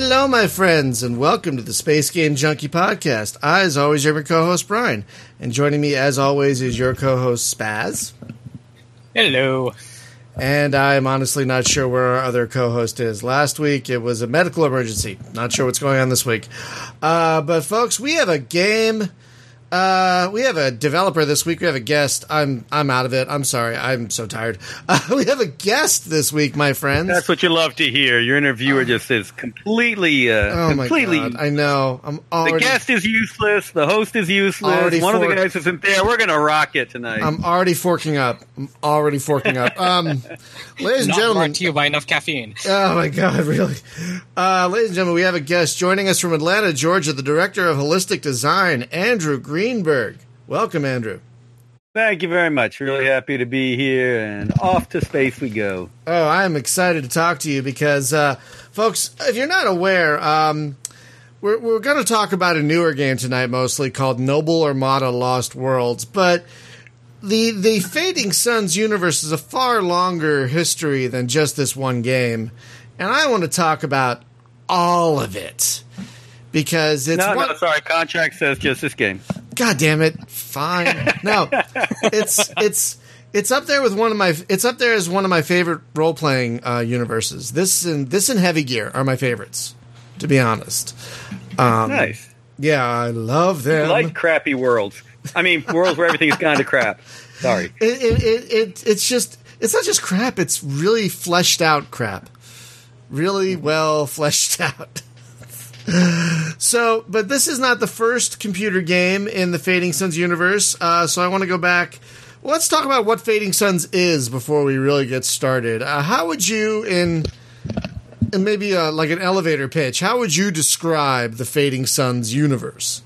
Hello, my friends, and welcome to the Space Game Junkie podcast. I, as always, am your co-host Brian, and joining me, as always, is your co-host Spaz. Hello. And I'm honestly not sure where our other co-host is. Last week it was a medical emergency. Not sure what's going on this week. Uh, but folks, we have a game uh, we have a developer this week. We have a guest. I'm I'm out of it. I'm sorry. I'm so tired. Uh, we have a guest this week, my friends. That's what you love to hear. Your interviewer just is completely, uh, oh completely. my god! I know. I'm already. The guest is useless. The host is useless. Already One of the forked. guys isn't there. We're gonna rock it tonight. I'm already forking up. I'm already forking up. Um, ladies and Not gentlemen. brought to you by enough caffeine. Oh my God! Really, uh, ladies and gentlemen, we have a guest joining us from Atlanta, Georgia. The director of holistic design, Andrew Greenberg. Welcome, Andrew. Thank you very much. Really happy to be here, and off to space we go. Oh, I am excited to talk to you because, uh, folks, if you're not aware, um, we're, we're going to talk about a newer game tonight, mostly called Noble Armada Lost Worlds. But the the Fading Suns universe is a far longer history than just this one game, and I want to talk about all of it because it's no, one, no, sorry. Contract says just this game. God damn it! Fine. No, it's it's it's up there with one of my. It's up there as one of my favorite role playing uh, universes. This and this and Heavy Gear are my favorites, to be honest. Um, Nice. Yeah, I love them. I like crappy worlds. I mean, worlds where everything is kind of crap. Sorry. it, it, it, it, it's just it's not just crap. It's really fleshed out crap. Really well fleshed out. So, but this is not the first computer game in the Fading Suns universe. Uh, so I want to go back. Well, let's talk about what Fading Suns is before we really get started. Uh, how would you, in, in maybe uh like an elevator pitch, how would you describe the Fading Suns universe?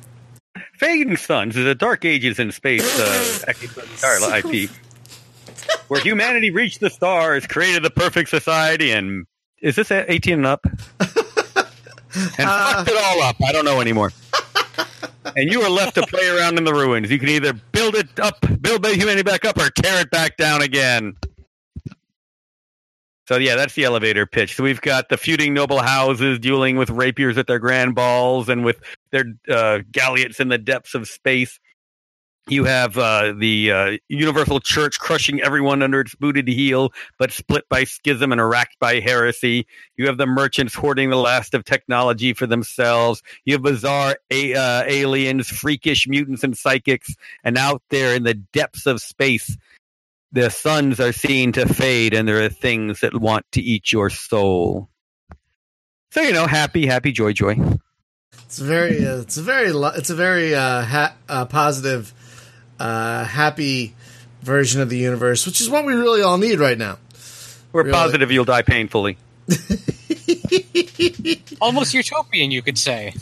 Fading Suns is a Dark Ages in space uh, entire IP, where humanity reached the stars, created the perfect society, and is this 18 and up? and fucked it all up. I don't know anymore. and you are left to play around in the ruins. You can either build it up, build humanity back up, or tear it back down again. So yeah, that's the elevator pitch. So we've got the feuding noble houses dueling with rapiers at their grand balls and with their uh, galleots in the depths of space. You have uh, the uh, Universal Church crushing everyone under its booted heel, but split by schism and racked by heresy. You have the merchants hoarding the last of technology for themselves. You have bizarre a- uh, aliens, freakish mutants, and psychics. And out there in the depths of space, the suns are seen to fade, and there are things that want to eat your soul. So you know, happy, happy, joy, joy. It's very, uh, it's a very, it's a very uh, ha- uh, positive, uh, happy version of the universe, which is what we really all need right now. We're Really? positive you'll die painfully. Almost utopian, you could say,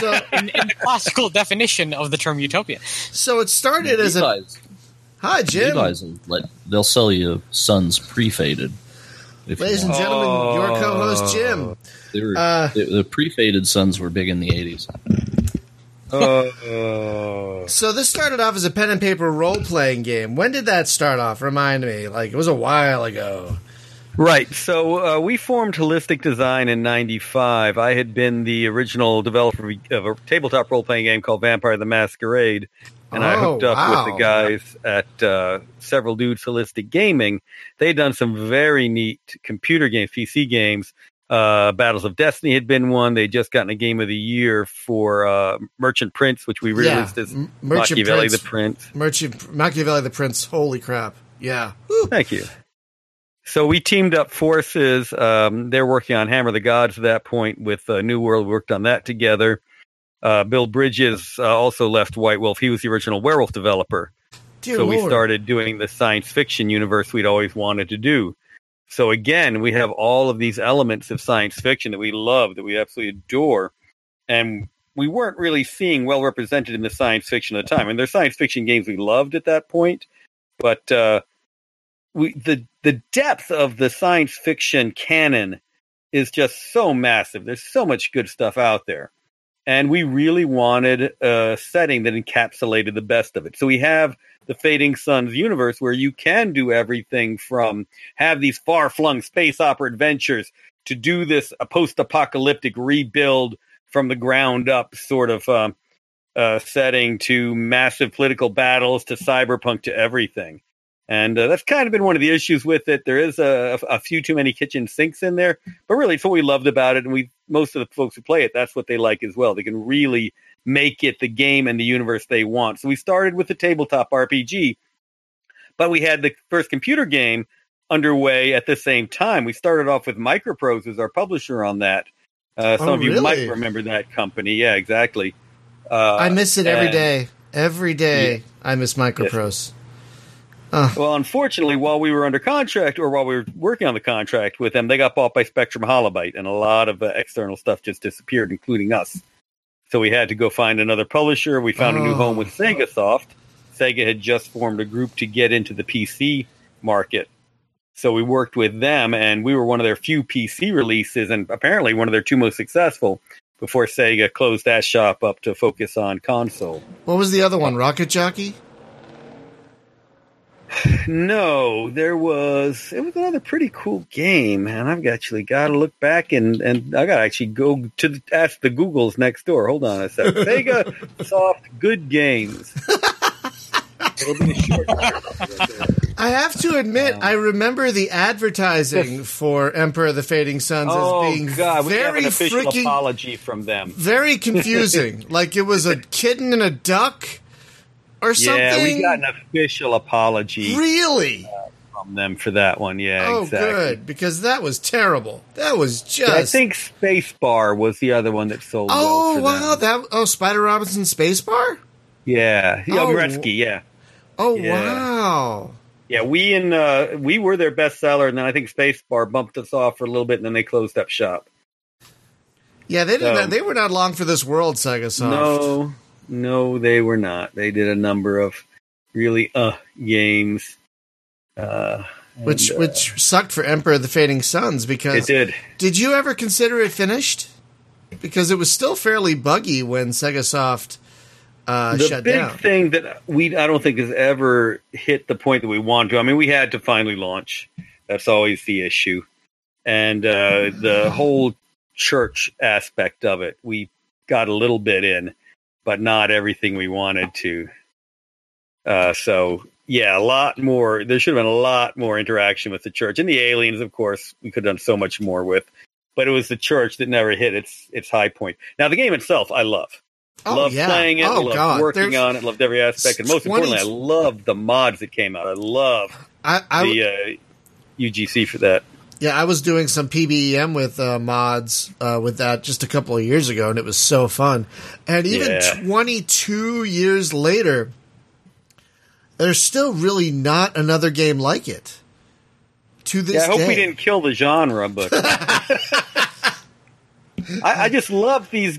So, in, in the classical definition of the term utopia. so it started as a Levi's, hi, Jim, Levi's will let, they'll sell you Suns pre-faded. If ladies and want. gentlemen, your co-host Jim. They were, uh, the, the pre-faded Suns were big in the eighties. Uh, So this started off as a pen and paper role playing game. When did that start off? Remind me. Like it was a while ago. right. So uh, we formed Holistic Design in '95. I had been the original developer of a tabletop role playing game called Vampire the Masquerade, and I Oh, hooked up wow. with the guys at uh, Several Dudes Holistic Gaming. They'd done some very neat computer games, PC games. Uh, Battles of Destiny had been one. They'd just gotten a game of the year for uh, Merchant Prince, which we Yeah, released as M- Merchant Machiavelli Prince. the Prince. Merchant Machiavelli the Prince. Holy crap! Yeah. Whew. Thank you. So we teamed up forces. Um, they're working on Hammer the Gods at that point with uh, New World. We worked on that together. Uh, Bill Bridges uh, also left White Wolf. He was the original Werewolf developer. Dear so we started doing the science fiction universe we'd always wanted to do. So again, we have all of these elements of science fiction that we love, that we absolutely adore, and we weren't really seeing well represented in the science fiction at the time. And there's science fiction games we loved at that point, but uh, we the the depth of the science fiction canon is just so massive. There's so much good stuff out there. and we really wanted a setting that encapsulated the best of it. So we have the Fading Suns universe where you can do everything from have these far flung space opera adventures to do this post apocalyptic rebuild from the ground up sort of um, uh, setting to massive political battles to cyberpunk to everything. And uh, that's kind of been one of the issues with it. There is a, a few too many kitchen sinks in there, but really, it's what we loved about it. And we, most of the folks who play it, that's what they like as well. They can really make it the game and the universe they want. So we started with the tabletop RPG, but we had the first computer game underway at the same time. We started off with Microprose as our publisher on that. Uh, some Oh, of you might remember that company. Yeah, exactly. Uh, I miss it every and- day. Every day, I miss Microprose. Well, unfortunately, while we were under contract or while we were working on the contract with them, they got bought by Spectrum Holobyte, and a lot of uh, external stuff just disappeared, including us. So we had to go find another publisher. We found a new Oh. home with oh. Sega Soft. Sega had just formed a group to get into the PC market. So we worked with them, and we were one of their few PC releases, and apparently one of their two most successful before Sega closed that shop up to focus on console. What was the other one? Rocket Jockey? No, there was. It was another pretty cool game, and I've actually got to look back and and I got to actually go to the, ask the Googles next door. Hold on a sec. Sega Soft Good Games. It'll be a short I have to admit, Um, I remember the advertising for Emperor of the Fading Suns Oh as being God, we have very an official freaking, apology from them. very confusing. like it was a kitten and a duck, or something. Yeah, we got an official apology really? from them for that one. Yeah, oh, exactly. good, because that was terrible. That was just. I think Spacebar was the other one that sold. Oh for wow! them. That oh Spider Robinson Spacebar. yeah, yeah, Oh. Gretzky, yeah. Oh Yeah. wow! Yeah, we and uh, we were their bestseller, and then I think Spacebar bumped us off for a little bit, and then they closed up shop. Yeah, they did. So- They were not long for this world, Sega Soft. No, no, they were not. They did a number of really uh games. Uh, and, which uh, which sucked for Emperor of the Fading Suns because it did. Did you ever consider it finished? Because it was still fairly buggy when Sega Soft uh, the big down. thing that we I don't think has ever hit the point that we want to. I mean, we had to finally launch. That's always the issue, and uh, the whole church aspect of it. We got a little bit in, but not everything we wanted to. Uh, so yeah, a lot more. There should have been a lot more interaction with the church and the aliens. Of course, we could have done so much more with, but it was the church that never hit its its high point. Now, the game itself, I love. Oh, loved yeah. playing it, Oh, loved God. working There's- on it, loved every aspect, and most 20 importantly, I loved the mods that came out. I love I, I, the uh, UGC for that. Yeah, I was doing some PBEM with uh, mods uh, with that just a couple of years ago, and it was so fun. And even Yeah. 22 years later, there's still really not another game like it. To this Yeah, I hope day. we didn't kill the genre, but I, I just love these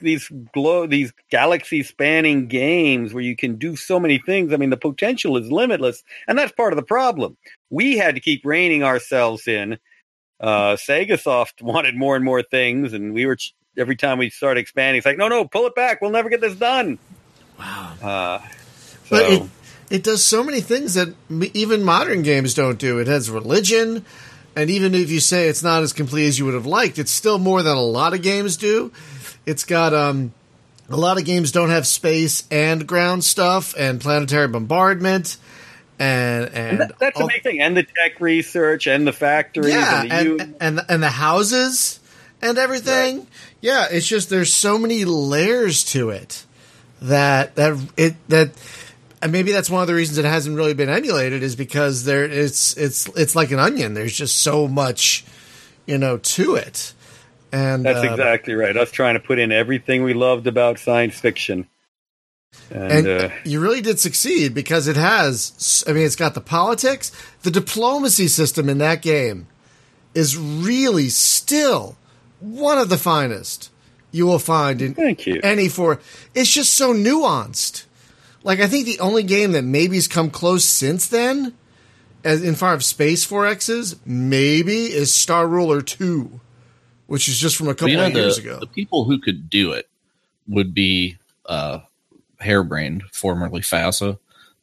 these glow these galaxy spanning games where you can do so many things. I mean, the potential is limitless, and that's part of the problem. We had to keep reining ourselves in. Uh, Sega Soft wanted more and more things, and we were every time we started expanding, it's like, no, no, pull it back. We'll never get this done. Wow. Uh, so But it, it does so many things that even modern games don't do. It has religion, and even if you say it's not as complete as you would have liked, it's still more than a lot of games do. It's got um, a lot of games don't have space and ground stuff and planetary bombardment, and and, and that, that's all- big thing, and the tech research, and the factories, yeah, and the U- and, and and the houses and everything. Yeah, it's just there's so many layers to it that that it that and maybe that's one of the reasons it hasn't really been emulated is because there it's it's it's like an onion. There's just so much, you know, to it. And That's uh, exactly right. Us trying to put in everything we loved about science fiction. And, and uh, you really did succeed because it has i mean it's got the politics the diplomacy system in that game is really still one of the finest you will find in thank you. any for it's just so nuanced like i think the only game that maybe's come close since then as in far of space 4x's maybe is star ruler 2 which is just from a couple you know, of years the, ago the people who could do it would be uh, Harebrained, formerly FASA,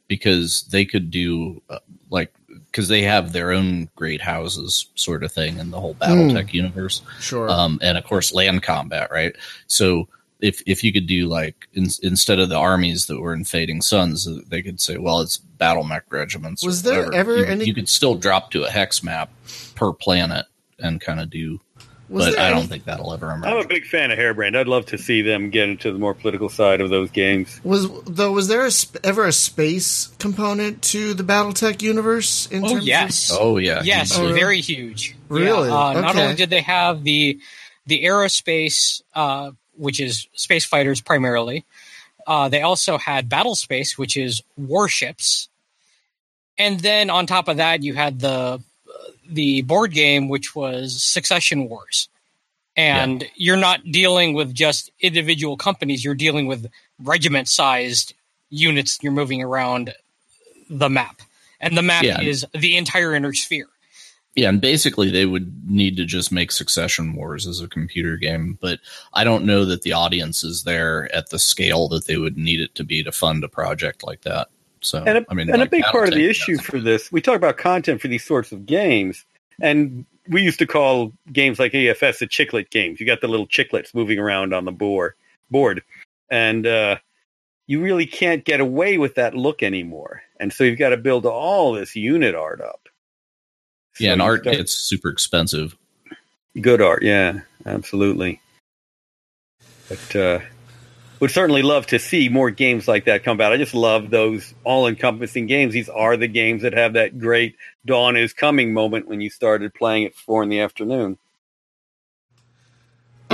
because they could do uh, like because they have their own great houses sort of thing in the whole BattleTech universe, Sure. um, and of course land combat, right? So if if you could do like in, instead of the armies that were in Fading Suns, uh, they could say, well, it's battle mech regiments. or Was there whatever. ever you, any- You could still drop to a hex map per planet and kind of do, Was but I don't any- think that'll ever emerge. I'm a big fan of Hairbrand. I'd love to see them get into the more political side of those games. Was though was there a sp- ever a space component to the BattleTech universe? In Oh, terms yes. oh yeah, Yes, Oh, really? very huge. Really? Yeah, uh, Not only did they have the the aerospace, uh, which is space fighters primarily, uh, they also had battle space, which is warships, and then on top of that, you had the the board game, which was Succession Wars. And you're not dealing with just individual companies; you're dealing with regiment-sized units. You're moving around the map, and the map Yeah. is the entire inner sphere. Yeah, and basically they would need to just make Succession Wars as a computer game, but I don't know that the audience is there at the scale that they would need it to be to fund a project like that. So, And a, I mean, and like a big part of the issue for this, we talk about content for these sorts of games, and we used to call games like AFS the chiclet games. You got the little chiclets moving around on the board, board, and uh, you really can't get away with that look anymore. And so you've got to build all this unit art up. So yeah, and art start- it's super expensive. good art, yeah, absolutely. But uh, would certainly love to see more games like that come about. I just love those all-encompassing games. These are the games that have that great dawn is coming moment when you started playing at four in the afternoon.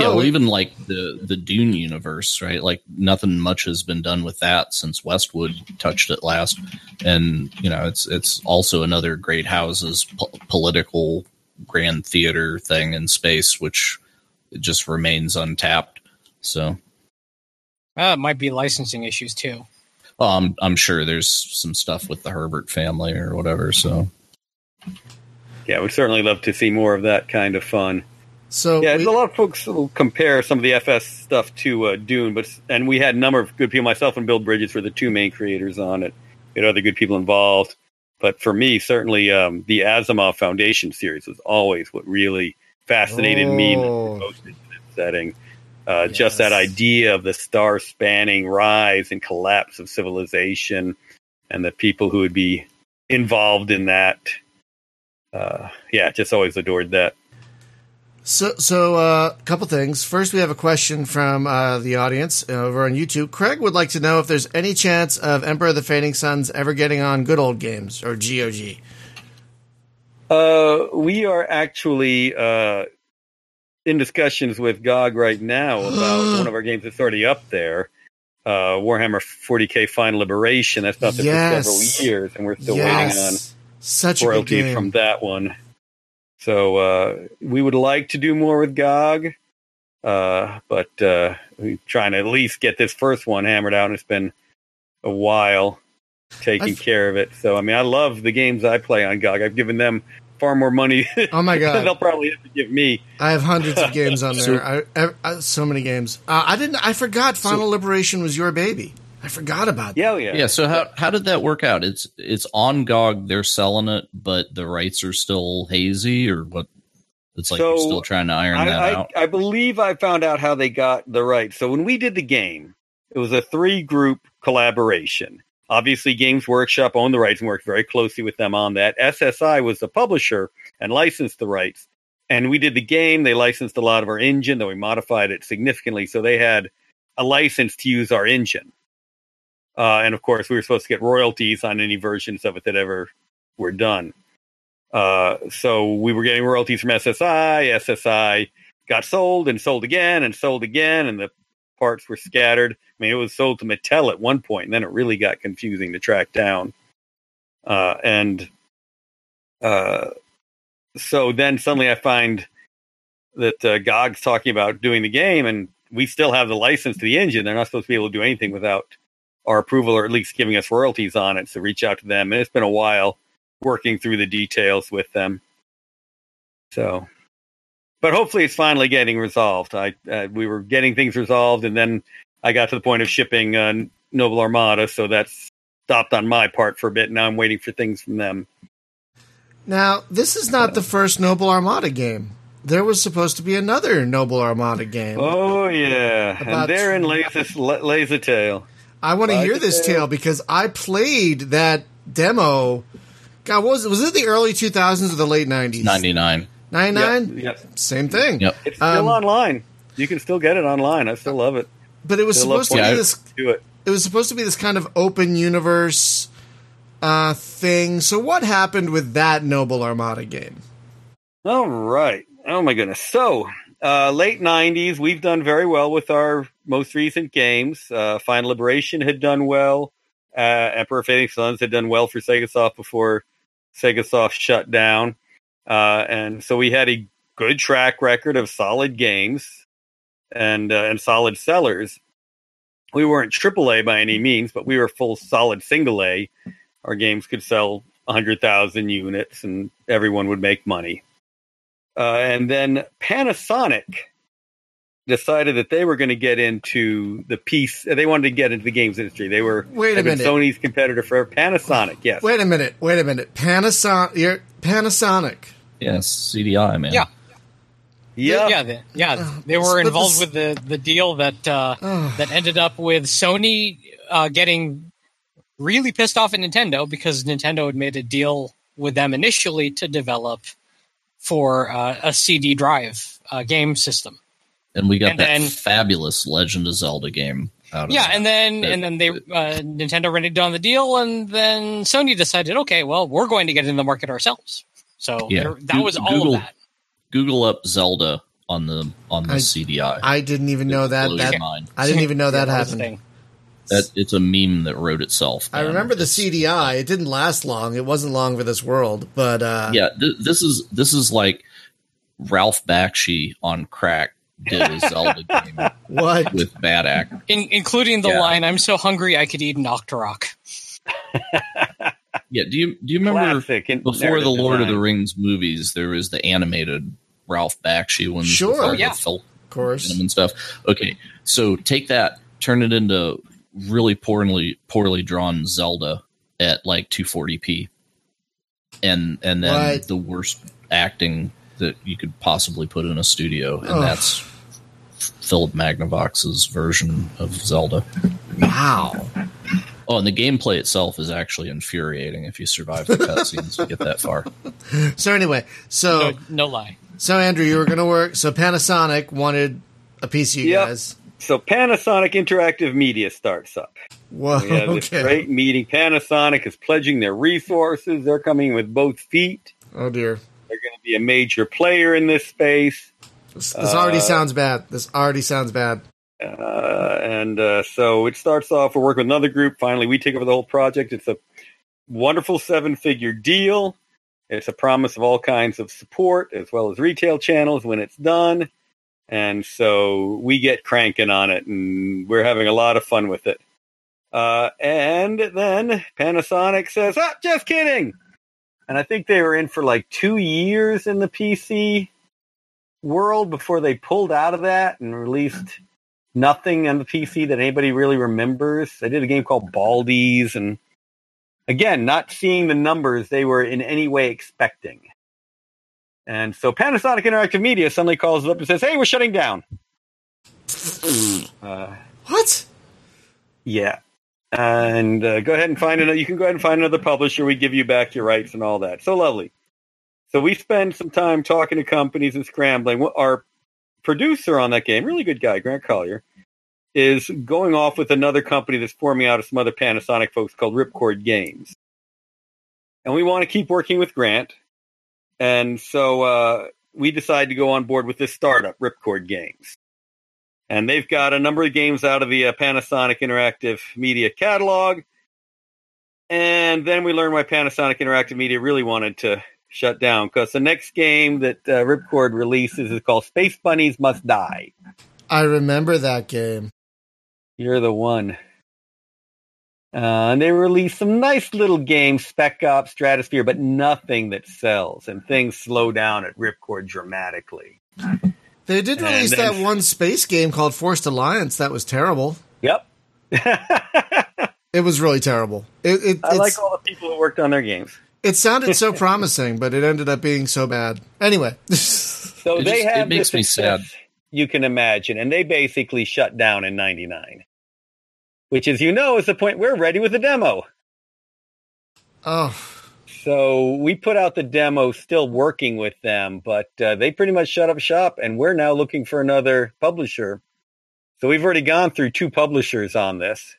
Yeah, Oh, well, even like the the Dune universe, right? Like nothing much has been done with that since Westwood touched it last, and you know, it's it's also another great houses po- political grand theater thing in space, which just remains untapped. So, Uh, it might be licensing issues too. well, I'm I'm sure there's some stuff with the Herbert family or whatever. So, Yeah, we'd certainly love to see more of that kind of fun. So Yeah, we- a lot of folks will compare some of the FS stuff to uh, Dune, but and we had a number of good people. Myself and Bill Bridges were the two main creators on it. We had other good people involved, but for me, certainly um, the Asimov Foundation series was always what really fascinated me Oh. most in that setting. Uh, Just that idea of the star-spanning rise and collapse of civilization, and the people who would be involved in that. Uh, yeah, just always adored that. So, so uh, a couple things. First, we have a question from uh, the audience over on YouTube. Craig would like to know if there's any chance of Emperor of the Fading Suns ever getting on Good Old Games or GOG. Uh, we are actually uh, in discussions with GOG right now about one of our games that's already up there. Uh, Warhammer 40k Final Liberation. That's not there Yes. for several years, and we're still waiting on Such royalties from that one. So uh, we would like to do more with GOG, uh, but uh, we're trying to at least get this first one hammered out. And it's been a while taking care of it. So I mean, I love the games I play on GOG. I've given them far more money Oh my god, they'll probably have to give me. I have hundreds of games on So- there. I, I, I, so many games. Uh, I didn't. I forgot Final Liberation was your baby. I forgot about that. Yeah, yeah. yeah. So how how did that work out? It's it's on GOG. They're selling it, but the rights are still hazy, or what? It's like So, you're still trying to iron that I, I, out. I believe I found out how they got the rights. So when we did the game, it was a three group collaboration. Obviously, Games Workshop owned the rights and worked very closely with them on that. SSI was the publisher and licensed the rights. And we did the game. They licensed a lot of our engine, though we modified it significantly. So they had a license to use our engine. Uh, and of course, we were supposed to get royalties on any versions of it that ever were done. Uh, so we were getting royalties from SSI. SSI got sold and sold again and sold again, and the parts were scattered. I mean, it was sold to Mattel at one point, and then it really got confusing to track down. Uh, and uh, so then suddenly I find that uh, GOG's talking about doing the game, and we still have the license to the engine. They're not supposed to be able to do anything without our approval, or at least giving us royalties on it. So reach out to them, and it's been a while working through the details with them. So, but hopefully it's finally getting resolved. I uh, we were getting things resolved, and then I got to the point of shipping uh, Noble Armada, so that's stopped on my part for a bit. Now I'm waiting for things from them. Now, this is not the first Noble Armada game. There was supposed to be another Noble Armada game. Oh yeah, About- and therein lays this lays the tale. I want to Like hear this it. tale because I played that demo. God, what was it? Was it the early 2000s or the late 90s? 99. 99? Yep, yep. Same thing. Yep. It's still Um, online. You can still get it online. I still love it. But it was Still supposed to be this Do it. it was supposed to be this kind of open universe uh, thing. So what happened with that Noble Armada game? All right. Oh my goodness. So, uh, late '90s, we've done very well with our most recent games. Uh, Final Liberation had done well. Uh, Emperor Fading Suns had done well for SegaSoft before SegaSoft shut down, uh, and so we had a good track record of solid games and uh, and solid sellers. We weren't AAA by any means, but we were full solid single A. Our games could sell 100,000 units and everyone would make money. Uh, and then Panasonic decided that they were going to get into the piece. They wanted to get into the games industry. They were Wait a minute. Sony's competitor for Panasonic. Yes. Wait a minute. Wait a minute. Panasonic. You're, Panasonic. Yes, CDI, man. Yeah. Yeah. yeah, they, yeah. They were involved with the the deal that uh, that ended up with Sony uh, getting really pissed off at Nintendo because Nintendo had made a deal with them initially to develop for uh, a CD drive uh, game system. And we got And that then- fabulous Legend of Zelda game out Yeah, that. and then That- and then they uh, Nintendo reneged on the deal, and then Sony decided, okay, well, we're going to get in the market ourselves. So Yeah. there- that Goo- was all Google- of that. Google up Zelda on the on the I- CDI. I didn't even know that. That mind. I didn't even know that Yeah, happened. That it's a meme that wrote itself. I remember the CDI. It didn't last long. It wasn't long for this world, but uh, Yeah, th- this is this is like Ralph Bakshi on crack did a Zelda game what? with bad act. In, including the Yeah. line, "I'm so hungry I could eat an Octorok." Yeah, do you do you remember Classic before the narrative Lord of the. Rings movies? There was the animated Ralph Bakshi ones, Sure. with all the Yeah. Phil Of course. And stuff. Okay, so take that, turn it into really poorly poorly drawn Zelda at like 240p, and and then Right. the worst acting that you could possibly put in a studio, and Ugh. that's Philip Magnavox's version of Zelda. Wow. Oh, and the gameplay itself is actually infuriating if you survive the cutscenes to get that far. So anyway, so No, no lie. so Andrew, you were going to work. So Panasonic wanted a piece of you Yep. guys. So Panasonic Interactive Media starts up. Whoa. We have this Okay. great meeting. Panasonic is pledging their resources. They're coming with both feet. Oh dear. They're going to be a major player in this space. This, this already sounds bad. This already sounds bad. Uh, and uh, so it starts off. We're working with another group. Finally, we take over the whole project. It's a wonderful seven-figure deal. It's a promise of all kinds of support as well as retail channels when it's done. And so we get cranking on it, and we're having a lot of fun with it. Uh, and then Panasonic says, "Ah, just kidding." And I think they were in for like two years in the PC world before they pulled out of that and released nothing on the PC that anybody really remembers. They did a game called Baldies, and again, not seeing the numbers they were in any way expecting. And so Panasonic Interactive Media suddenly calls up and says, "Hey, we're shutting down." Uh, What? yeah, and uh, go ahead and find another. You can go ahead and find another publisher. We give you back your rights and all that. So lovely. So we spend some time talking to companies and scrambling. Our producer on that game, really good guy, Grant Collier, is going off with another company that's forming out of some other Panasonic folks called Ripcord Games. And we want to keep working with Grant. And so uh, we decided to go on board with this startup, Ripcord Games. And they've got a number of games out of the uh, Panasonic Interactive Media catalog. And then we learned why Panasonic Interactive Media really wanted to shut down because the next game that uh, Ripcord releases is called Space Bunnies Must Die. I remember that game. You're the one. Uh, and they released some nice little games, Spec Ops, Stratosphere, but nothing that sells. And things slow down at Ripcord dramatically. They did release then- that one space game called Forced Alliance. That was terrible. Yep. It was really terrible. It it, I it's- like all the people who worked on their games. It sounded so promising, but it ended up being so bad. Anyway, So It they just- it have makes me sad. You can imagine, and they basically shut down in '99, which, as you know, is the point we're ready with the demo. oh, So we put out the demo, still working with them, but uh, they pretty much shut up shop, and we're now looking for another publisher. So we've already gone through two publishers on this.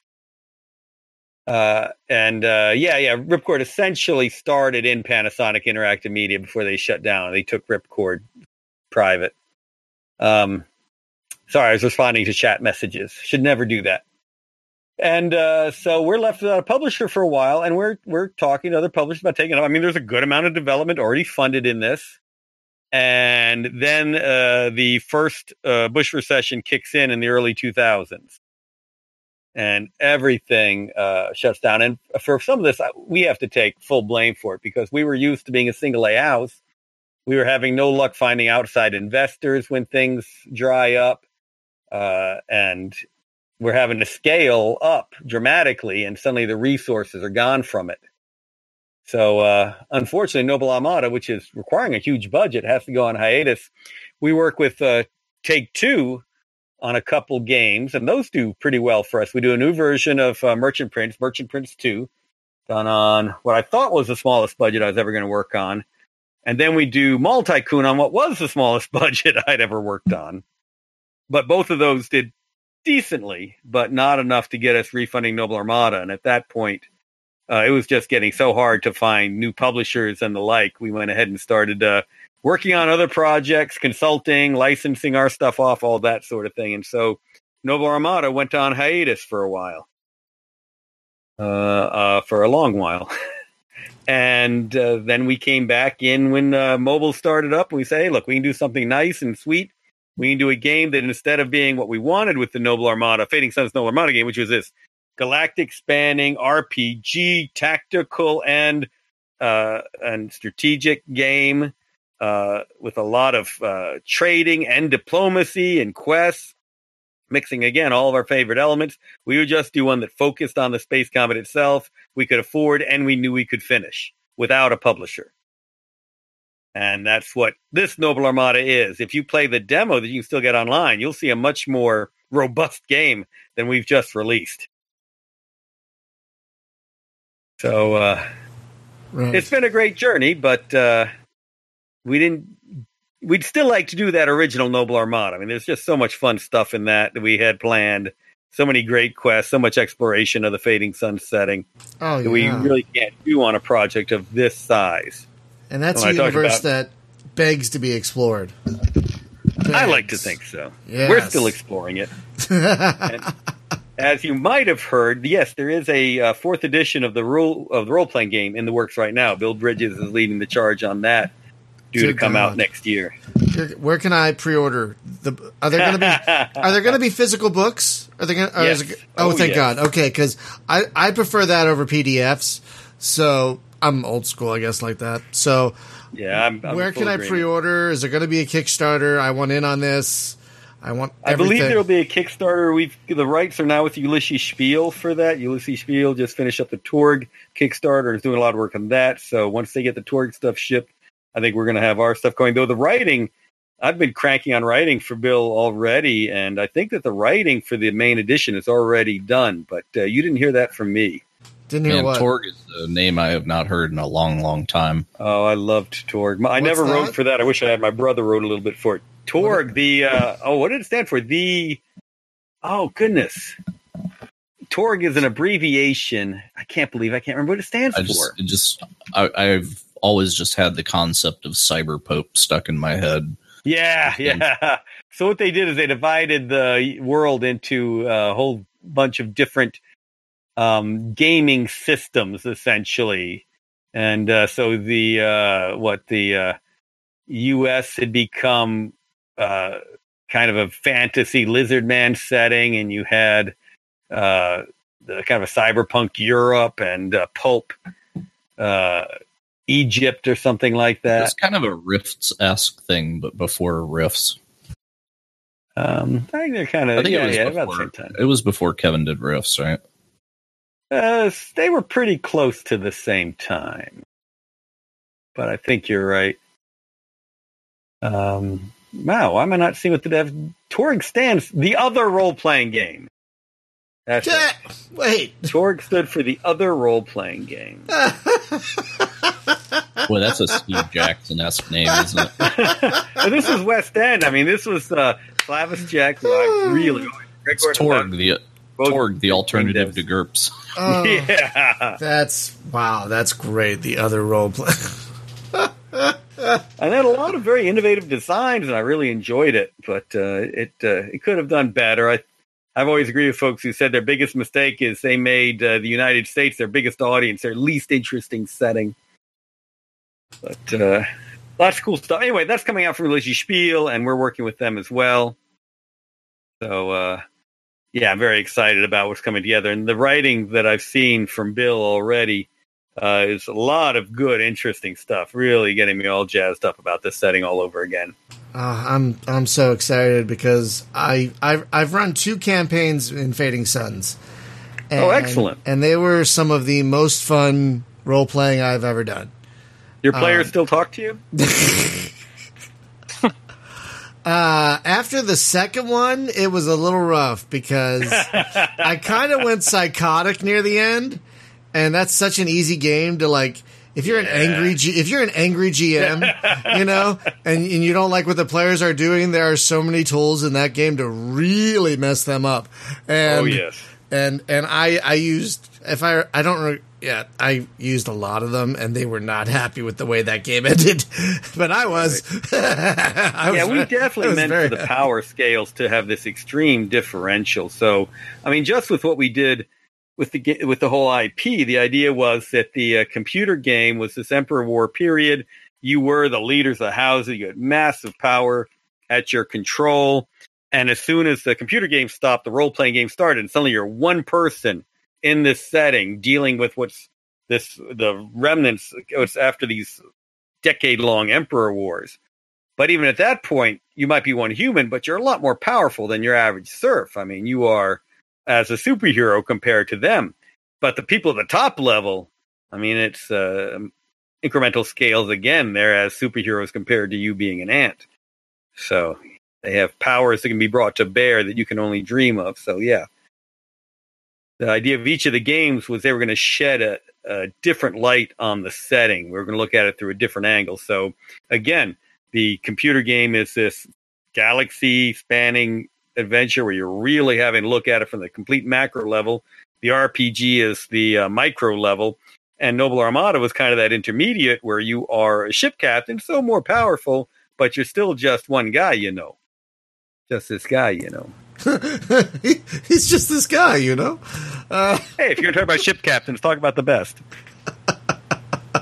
Uh, and uh, yeah, yeah, Ripcord essentially started in Panasonic Interactive Media before they shut down. They took Ripcord private. Um, sorry, I was responding to chat messages. Should never do that. And uh, so we're left without a publisher for a while, and we're we're talking to other publishers about taking it. I mean, there's a good amount of development already funded in this, and then uh, the first uh, Bush recession kicks in in the early 2000s, and everything uh, shuts down. And for some of this, we have to take full blame for it because we were used to being a single A house. We were having no luck finding outside investors when things dry up, uh, and we're having to scale up dramatically and suddenly the resources are gone from it. So, uh, unfortunately, Noble Armada, which is requiring a huge budget, has to go on hiatus. We work with uh, Take Two on a couple games, and those do pretty well for us. We do a new version of uh, Merchant Prince, Merchant Prince 2, done on what I thought was the smallest budget I was ever going to work on. And then we do Mall Tycoon on what was the smallest budget I'd ever worked on. But both of those did decently, but not enough to get us refunding Noble Armada. And at that point, uh, it was just getting so hard to find new publishers and the like. We went ahead and started uh, working on other projects, consulting, licensing our stuff off, all that sort of thing. And so Noble Armada went on hiatus for a while, uh, uh, for a long while. and uh, then we came back in when uh, mobile started up we say, hey, look, we can do something nice and sweet we can do a game that instead of being what we wanted with the Noble Armada, Fading Suns Noble Armada game, which was this galactic spanning RPG, tactical and uh, and strategic game uh, with a lot of uh, trading and diplomacy and quests, mixing again all of our favorite elements. We would just do one that focused on the space combat itself. We could afford and we knew we could finish without a publisher. And that's what this Noble Armada is. If you play the demo that you can still get online, you'll see a much more robust game than we've just released. So uh, right. it's been a great journey, but uh, we didn't. We'd still like to do that original Noble Armada. I mean, there's just so much fun stuff in that that we had planned. So many great quests, so much exploration of the fading sun setting oh, that we really can't do on a project of this size. and that's when a universe about- that begs to be explored. I like to think so. Yes. We're still exploring it. And as you might have heard, yes, there is a uh, fourth edition of the rule of the role playing game in the works right now. Bill Bridges is leading the charge on that, due to come out next year. Where can I pre-order? The are there going to be are there going to be physical books? Are they going? Yes. Oh, Oh, thank yes. God. Okay, because I I prefer that over PDFs. So I'm old school, I guess, like that. So yeah, I'm, I'm where can I agreement. pre-order? Is there going to be a Kickstarter? I want in on this. I want. I believe there will be a Kickstarter. We've the rights are now with Ulisses Spiel for that. Ulisses Spiel just finished up the Torg Kickstarter and is doing a lot of work on that. So once they get the Torg stuff shipped, I think we're going to have our stuff going. Though the writing, I've been cranking on writing for Bill already, and I think that the writing for the main edition is already done. But uh, you didn't hear that from me. Didn't hear Man, what. Torg is a name I have not heard in a long, long time. Oh, I loved Torg. I What's never that? wrote for that. I wish I had my brother wrote a little bit for it. Torg, the uh, oh, what did it stand for? The oh goodness, Torg is an abbreviation. I can't believe I can't remember what it stands I for. just, it just, I, I've always just had the concept of cyber pope stuck in my head. Yeah, yeah. So what they did is they divided the world into a whole bunch of different um, gaming systems, essentially. And uh, so the uh, what the uh, U.S. had become uh, kind of a fantasy lizard man setting, and you had uh, the kind of a cyberpunk Europe and uh, pulp uh, Egypt or something like that. It's kind of a Rifts esque thing, but before Rifts. Um, I think they're kind I of think yeah, it was yeah, about the before. same time. It was before Kevin did Rifts, right? Uh, they were pretty close to the same time, but I think you're right. Um, wow, why am I not seeing what the dev Torg stands? The other role playing game. That's Yeah, right. wait. Torg stood for the other role playing game. Boy, that's a Steve Jackson esque name, isn't it? And this was West End. I mean, this was uh, Slavis Jackson. I really It's Torg, the Torg, the alternative to GURPS. Oh, Yeah, That's wow. That's great. The other role play. and had a lot of very innovative designs, and I really enjoyed it. But uh, it uh, it could have done better. I I've always agreed with folks who said their biggest mistake is they made uh, the United States their biggest audience, their least interesting setting. But uh, lots of cool stuff. Anyway, that's coming out from Ulisses Spiel, and we're working with them as well. So uh, yeah, I'm very excited about what's coming together, and the writing that I've seen from Bill already uh, is a lot of good, interesting stuff. Really getting me all jazzed up about this setting all over again. Uh, I'm I'm so excited because I I've, I've run two campaigns in Fading Suns. Oh, excellent. And they were some of the most fun role playing I've ever done. Your players Um, still talk to you? Uh, after the second one, it was a little rough because I kind of went psychotic near the end, and that's such an easy game to like. If you're an angry, G- if you're an angry GM, you know, and, and you don't like what the players are doing, there are so many tools in that game to really mess them up. And, oh yes. and and I I used if I I don't yeah I used a lot of them and they were not happy with the way that game ended, but I was. I yeah, was we definitely meant for the power scales to have this extreme differential. So, I mean, just with what we did with the with the whole IP, the idea was that the uh, computer game was this Emperor War period. You were the leaders of the houses. You had massive power at your control, and as soon as the computer game stopped, the role playing game started, and suddenly you're one person in this setting dealing with what's this the remnants. It's after these decade long Emperor Wars. But even at that point, you might be one human, but you're a lot more powerful than your average serf. I mean, you are as a superhero compared to them. But the people at the top level, I mean, it's uh, incremental scales again. They're as superheroes compared to you being an ant. So they have powers that can be brought to bear that you can only dream of. So yeah, the idea of each of the games was they were going to shed a, a different light on the setting. We were going to look at it through a different angle. So again, the computer game is this galaxy spanning adventure where you're really having to look at it from the complete macro level. The RPG is the uh, micro level, and Noble Armada was kind of that intermediate where you are a ship captain, so more powerful, but you're still just one guy, you know. Just this guy, you know. He- He's just this guy, you know. Uh, Hey, if you're going to talk about ship captains, talk about the best.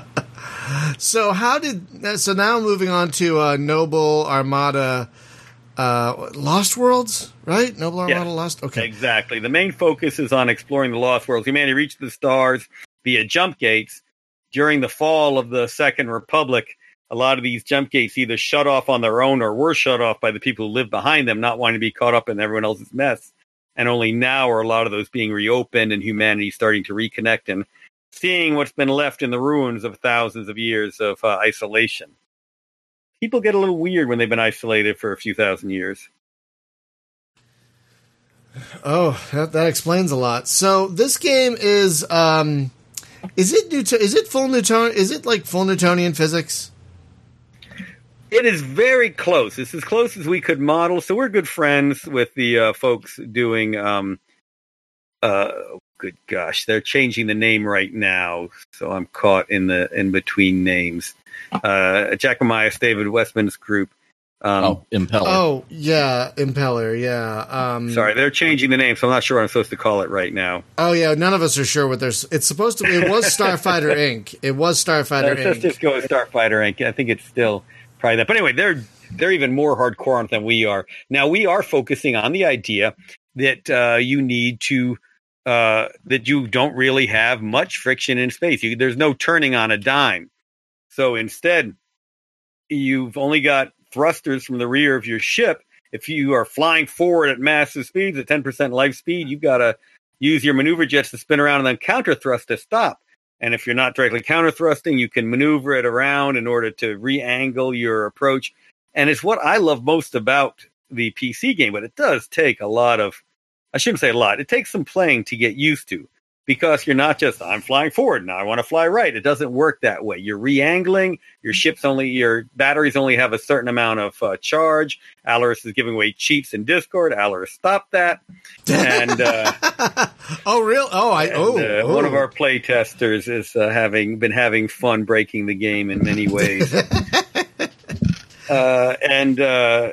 so how did so now moving on to uh, Noble Armada, uh, Lost Worlds, right? Noble Armada. Lost. Okay, Exactly. The main focus is on exploring the lost worlds. Humanity reached the stars via jump gates. During the fall of the Second Republic, a lot of these jump gates either shut off on their own or were shut off by the people who lived behind them, not wanting to be caught up in everyone else's mess. And only now are a lot of those being reopened and humanity starting to reconnect and seeing what's been left in the ruins of thousands of years of uh, isolation. People get a little weird when they've been isolated for a few thousand years. Oh, that, that explains a lot. So this game is um is it Newton is it full Newton is it like full Newtonian physics? It is very close. It's as close as we could model. So we're good friends with the uh, folks doing. Um, uh, good gosh, they're changing the name right now, so I'm caught in the in between names. Uh, Jack Mamais, David Wessman's group. Um, oh, Impeller. Oh, yeah, Impeller, yeah. Um Sorry, they're changing the name, so I'm not sure what I'm supposed to call it right now. Oh yeah, none of us are sure what there's it's supposed to be it was Starfighter Inc. It was Starfighter Let's, let's just go with Starfighter Inc. I think it's still probably that. But anyway, they're they're even more hardcore on it than we are. Now we are focusing on the idea that uh, you need to uh, that you don't really have much friction in space. You, there's no turning on a dime. So instead, you've only got thrusters from the rear of your ship, if you are flying forward at massive speeds at 10% light speed, you've got to use your maneuver jets to spin around and then counter thrust to stop. And if you're not directly counter thrusting, you can maneuver it around in order to re angle your approach. And it's what I love most about the PC game, but it does take a lot of, I shouldn't say a lot, it takes some playing to get used to because you're not just I'm flying forward now I want to fly right. It doesn't work that way. You're re-angling. Your ships only your batteries only have a certain amount of uh, charge. Allarus is giving away cheats in Discord. Allarus stopped that. And uh, oh, real? Oh, I and, oh, uh, oh. one of our play testers is uh, having been having fun breaking the game in many ways. uh, and uh,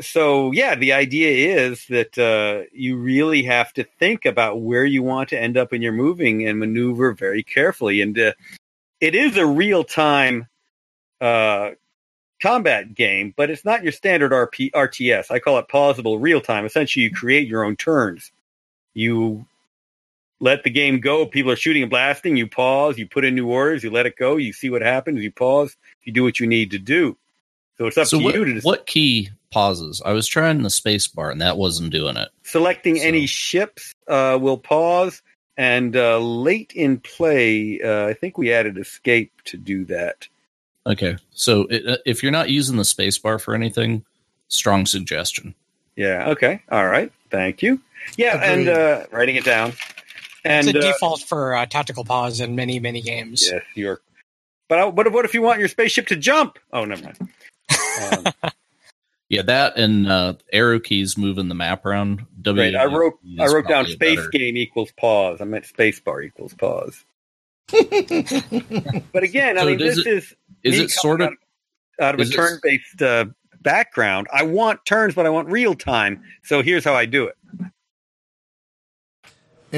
so, yeah, the idea is that uh, you really have to think about where you want to end up in your moving and maneuver very carefully. And uh, it is a real time uh, combat game, but it's not your standard RP- RTS. I call it pausable real time. Essentially, you create your own turns. You let the game go. People are shooting and blasting. You pause. You put in new orders. You let it go. You see what happens. You pause. You do what you need to do. So it's up So to what, you to decide. what key pauses? I was trying the space bar and that wasn't doing it. selecting So- any ships uh, will pause and uh, late in play uh, i think we added escape to do that Okay, so it, uh, if you're not using the space bar for anything, strong suggestion. yeah okay all right thank you yeah and Agreed. uh, writing it down and it's a uh, default for uh, tactical pause in many many games. yes you're but I, what, if- what if you want your spaceship to jump oh never mind um, Yeah, that and uh, arrow keys moving the map around. Great. I wrote I wrote down space better. game equals pause. I meant space bar equals pause. but again, I mean, this it- is Is it sort of out, out of a turn-based uh, background. I want turns, but I want real time. So here's how I do it.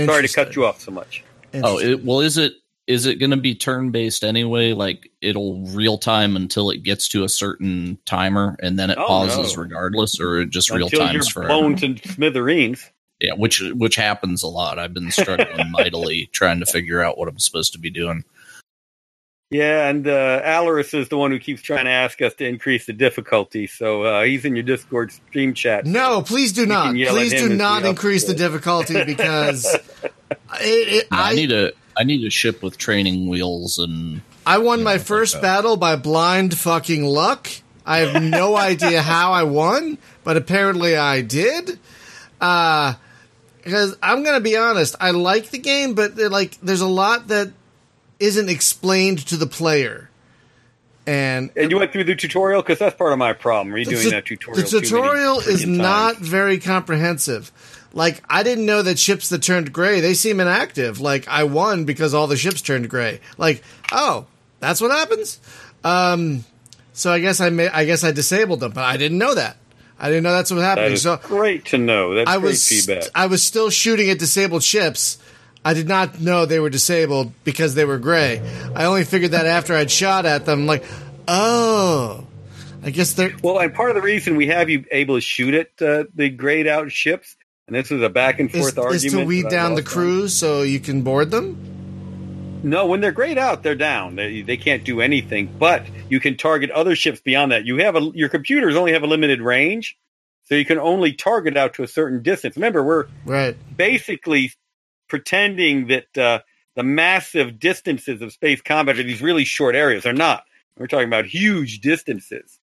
Sorry to cut you off so much. Oh, it, well, is it is it going to be turn based anyway? Like it'll real time until it gets to a certain timer, and then it Oh, pauses no. regardless, or it just real Until you're times forever. blown to smithereens. Yeah, which which happens a lot. I've been struggling mightily trying to figure out what I'm supposed to be doing. Yeah, and uh, Alaris is the one who keeps trying to ask us to increase the difficulty. So uh, he's in your Discord stream chat. No, please do not. can yell at Please do not increase the difficulty because it, it, I, I need a I need a ship with training wheels and I won my first that. battle by blind fucking luck. I have no idea how I won, but apparently I did. Uh, because I'm gonna be honest, I like the game, but like there's a lot that isn't explained to the player, and And you went through the tutorial because that's part of my problem. the Redoing tu- that tutorial. The too many tutorial is not times. very comprehensive. Like I didn't know that ships that turned gray they seem inactive. Like I won because all the ships turned gray. Like oh, that's what happens. Um, so I guess I may, I guess I disabled them, but I didn't know that. I didn't know that's what was That happening. So great to know. That's I great was feedback. I was still shooting at disabled ships. I did not know they were disabled because they were gray. I only figured that after I'd shot at them. Like, oh, I guess they're Well, and part of the reason we have you able to shoot at uh, the grayed out ships, and this is a back and is, forth argument. is to weed down the crews so you can board them. No, when they're grayed out, they're down. They, they can't do anything. But you can target other ships beyond that. You have a your computers only have a limited range, so you can only target out to a certain distance. Remember, we're Right. basically pretending that uh, the massive distances of space combat are these really short areas. They're not. We're talking about huge distances.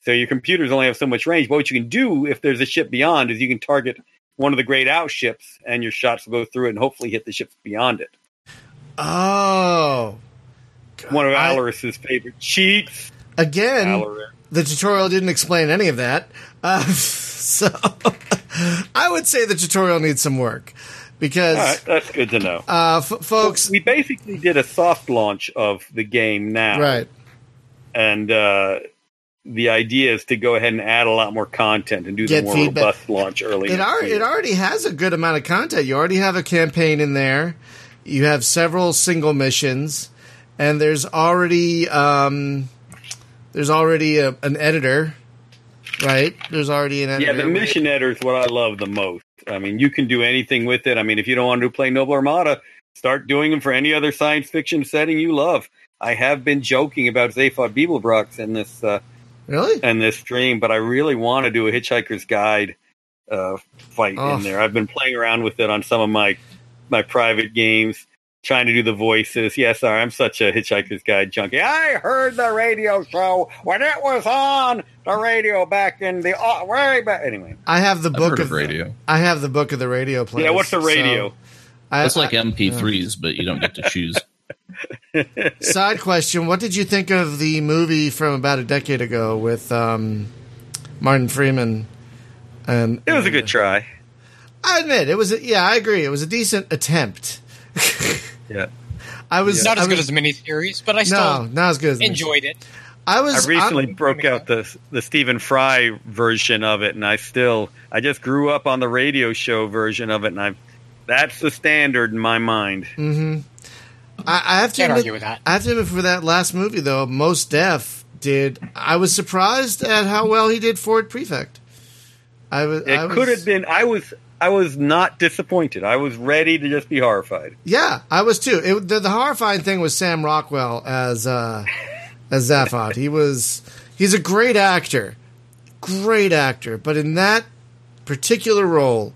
So your computers only have so much range. But what you can do if there's a ship beyond is you can target one of the grayed out ships, and your shots will go through it and hopefully hit the ships beyond it. Oh. One of Alaris's favorite cheats. Again, Alaris. the tutorial didn't explain any of that. Uh, so I would say the tutorial needs some work because, right, that's good to know. uh, f- folks, we basically did a soft launch of the game now, right. and uh, the idea is to go ahead and add a lot more content and do Get the more feedback. robust launch early. It, ar- it already has a good amount of content. You already have a campaign in there. You have several single missions, and there's already um, there's already a, an editor, right? There's already an editor. yeah, the mission editor is what I love the most. I mean, you can do anything with it. I mean, if you don't want to play Noble Armada, start doing them for any other science fiction setting you love. I have been joking about Zaphod Beeblebrox in this uh, Really? in this stream, but I really want to do a Hitchhiker's Guide uh, fight Oh. in there. I've been playing around with it on some of my my private games, trying to do the voices. Yes, sorry, I'm such a Hitchhiker's Guide junkie. I heard the radio show when it was on the radio back in the uh, way back. Anyway, I have the I've book of of radio. I have the book of the radio plays. yeah, what's the so radio? I, It's like MP3s, but you don't get to choose. side question: What did you think of the movie from about a decade ago with um, Martin Freeman? And it was a good try. I admit it was. A, yeah, I agree. It was a decent attempt. Yeah. I was Not I as good was- as the miniseries, but I no, still not as good as enjoyed it. I I was recently I'm- broke out the the Stephen Fry version of it, and I still I just grew up on the radio show version of it, and I that's the standard in my mind. I, I have to Can't admit, argue with that. I have to admit for that last movie though, Mos Def did. I was surprised at how well he did Ford Prefect. I was. It I was, could have been. I was I was not disappointed. I was ready to just be horrified. Yeah, I was too. It, the, the horrifying thing was Sam Rockwell as uh, as Zaphod. He was he's a great actor, great actor. But in that particular role,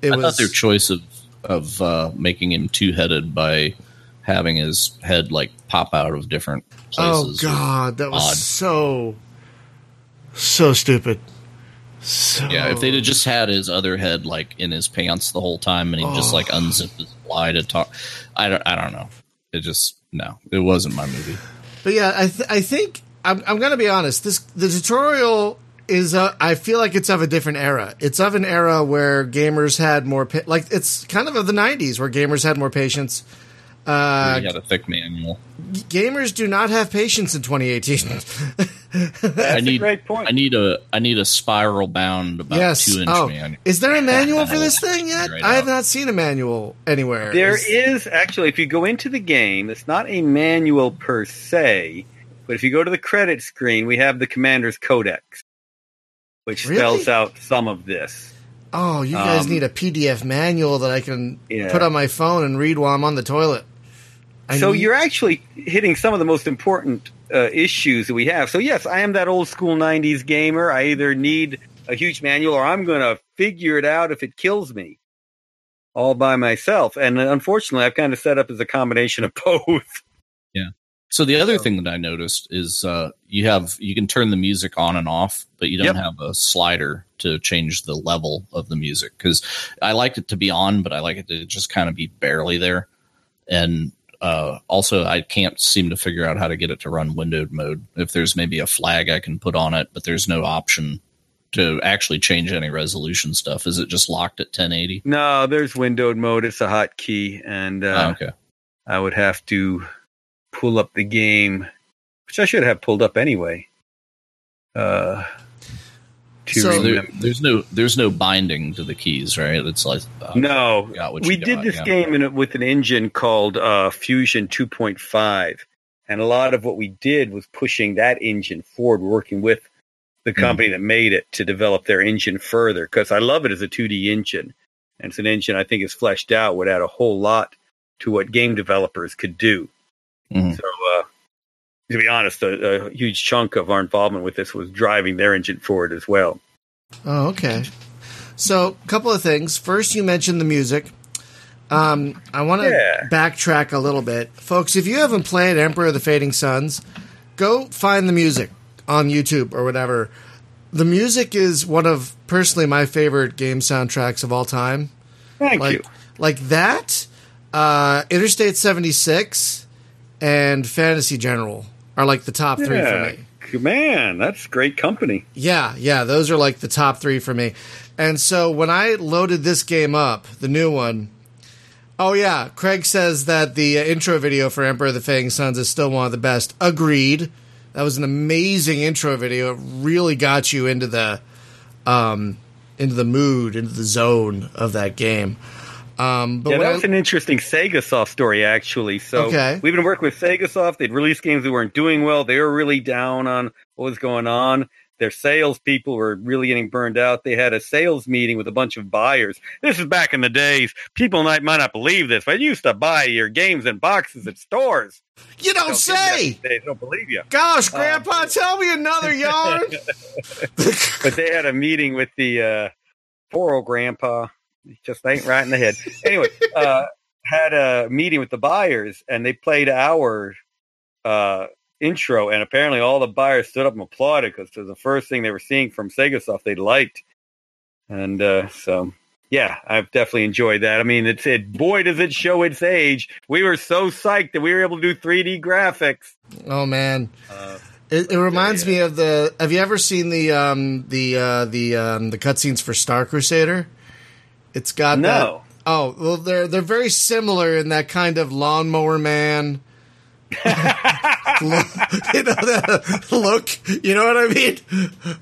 it I was thought their choice of of uh, making him two headed by having his head like pop out of different places. oh god, that was odd. so so stupid. So Yeah, if they'd have just had his other head like in his pants the whole time, and he just like Oh. unzipped his fly to talk, I don't, I don't know. It just no, it wasn't my movie. But yeah, I th- I think I'm I'm gonna be honest. This the tutorial is uh, I feel like it's of a different era. It's of an era where gamers had more pa- like it's kind of of the '90s where gamers had more patience. Uh, he had a thick manual. gamers do not have patience in 2018. That's I a need, great point. I need a, I need a spiral bound about yes. two inch Oh, manual. is there a manual for this thing yet? Right I have out. not seen a manual anywhere. There Is- is actually, if you go into the game, it's not a manual per se, but if you go to the credit screen, we have the Commander's Codex, which Really? spells out some of this. Oh, you guys Um, need a PDF manual that I can Yeah. put on my phone and read while I'm on the toilet. I so need- you're actually hitting some of the most important uh, issues that we have. So yes, I am that old school '90s gamer. I either need a huge manual or I'm going to figure it out if it kills me, all by myself. And unfortunately, I've kind of set up as a combination of both. Yeah. So the other thing that I noticed is uh, you have you can turn the music on and off, but you don't Yep. have a slider to change the level of the music because I like it to be on, but I like it to just kind of be barely there. And uh, also, I can't seem to figure out how to get it to run windowed mode. If there's maybe a flag I can put on it, but there's no option to actually change any resolution stuff. Is it just locked at 1080? No, there's windowed mode. It's a hotkey, and uh, Oh, okay. I would have to pull up the game, which I should have pulled up anyway. Uh, to So- So there, there's no there's no binding to the keys, right? It's like uh, no, we you did got, this yeah. game in, with an engine called uh, Fusion 2.5, and a lot of what we did was pushing that engine forward, working with the Hmm. company that made it to develop their engine further. Because I love it as a 2D engine, and it's an engine I think is fleshed out would add a whole lot to what game developers could do. Mhm. So, to be honest, a, a huge chunk of our involvement with this was driving their engine forward as well. Oh, okay. So, a couple of things. First, you mentioned the music. Um, I want to Yeah. backtrack a little bit, folks. If you haven't played Emperor of the Fading Suns, go find the music on YouTube or whatever. The music is one of personally my favorite game soundtracks of all time. Thank like you. like that. Uh, Interstate seventy six and Fantasy General are like the top three for me. man, that's great company. Yeah, yeah, those are like the top three for me. And so when I loaded this game up, the new one, oh yeah, Craig says that the intro video for Emperor of the Fading Suns is still one of the best. Agreed. That was an amazing intro video. It really got you into the, um, into the mood, into the zone of that game. Um, but yeah, when that I- an interesting Sega Soft story, actually. So Okay. we've been working with Sega Soft. They'd released games that weren't doing well. They were really down on what was going on. their salespeople were really getting burned out. They had a sales meeting with a bunch of buyers. This is back in the days. People might, might not believe this, but you used to buy your games in boxes at stores. You don't, Don't say. They don't believe you. Gosh, Grandpa, tell me another yarn. But they had a meeting with the uh, poor old grandpa. Just ain't right in the head. Anyway, uh, had a meeting with the buyers, and they played our uh, intro, and apparently all the buyers stood up and applauded because it was the first thing they were seeing from Sega Soft they liked, and uh, so yeah, I've definitely enjoyed that. I mean, it's it. Boy, does it show its age. We were so psyched that we were able to do 3D graphics. oh man, Uh, it, it reminds yeah. me of the. Have you ever seen the um the uh, the um the cutscenes for Star Crusader? It's got that. no, Oh well, they're they're very similar in that kind of lawnmower man. look, you know that look. You know what I mean?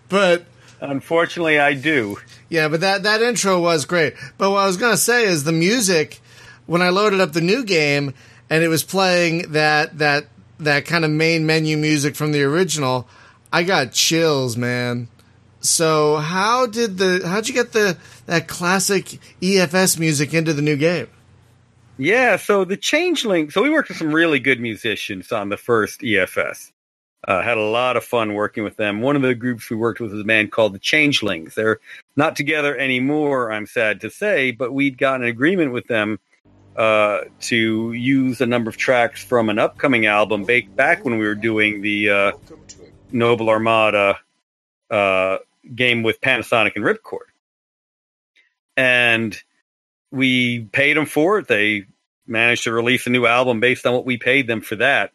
But unfortunately, I do. yeah, but that that intro was great. But what I was gonna say is the music when I loaded up the new game and it was playing that that that kind of main menu music from the original, I got chills, man. So how did the how'd you get the that classic EFS music into the new game? Yeah, so the Changeling. So we worked with some really good musicians on the first EFS. Uh, had a lot of fun working with them. One of the groups we worked with was a band called the Changelings. They're not together anymore, I'm sad to say, but we'd gotten an agreement with them uh, to use a number of tracks from an upcoming album back when we were doing the uh, Noble Armada uh, game with Panasonic and Ripcord. And we paid them for it. They managed to release a new album based on what we paid them for that.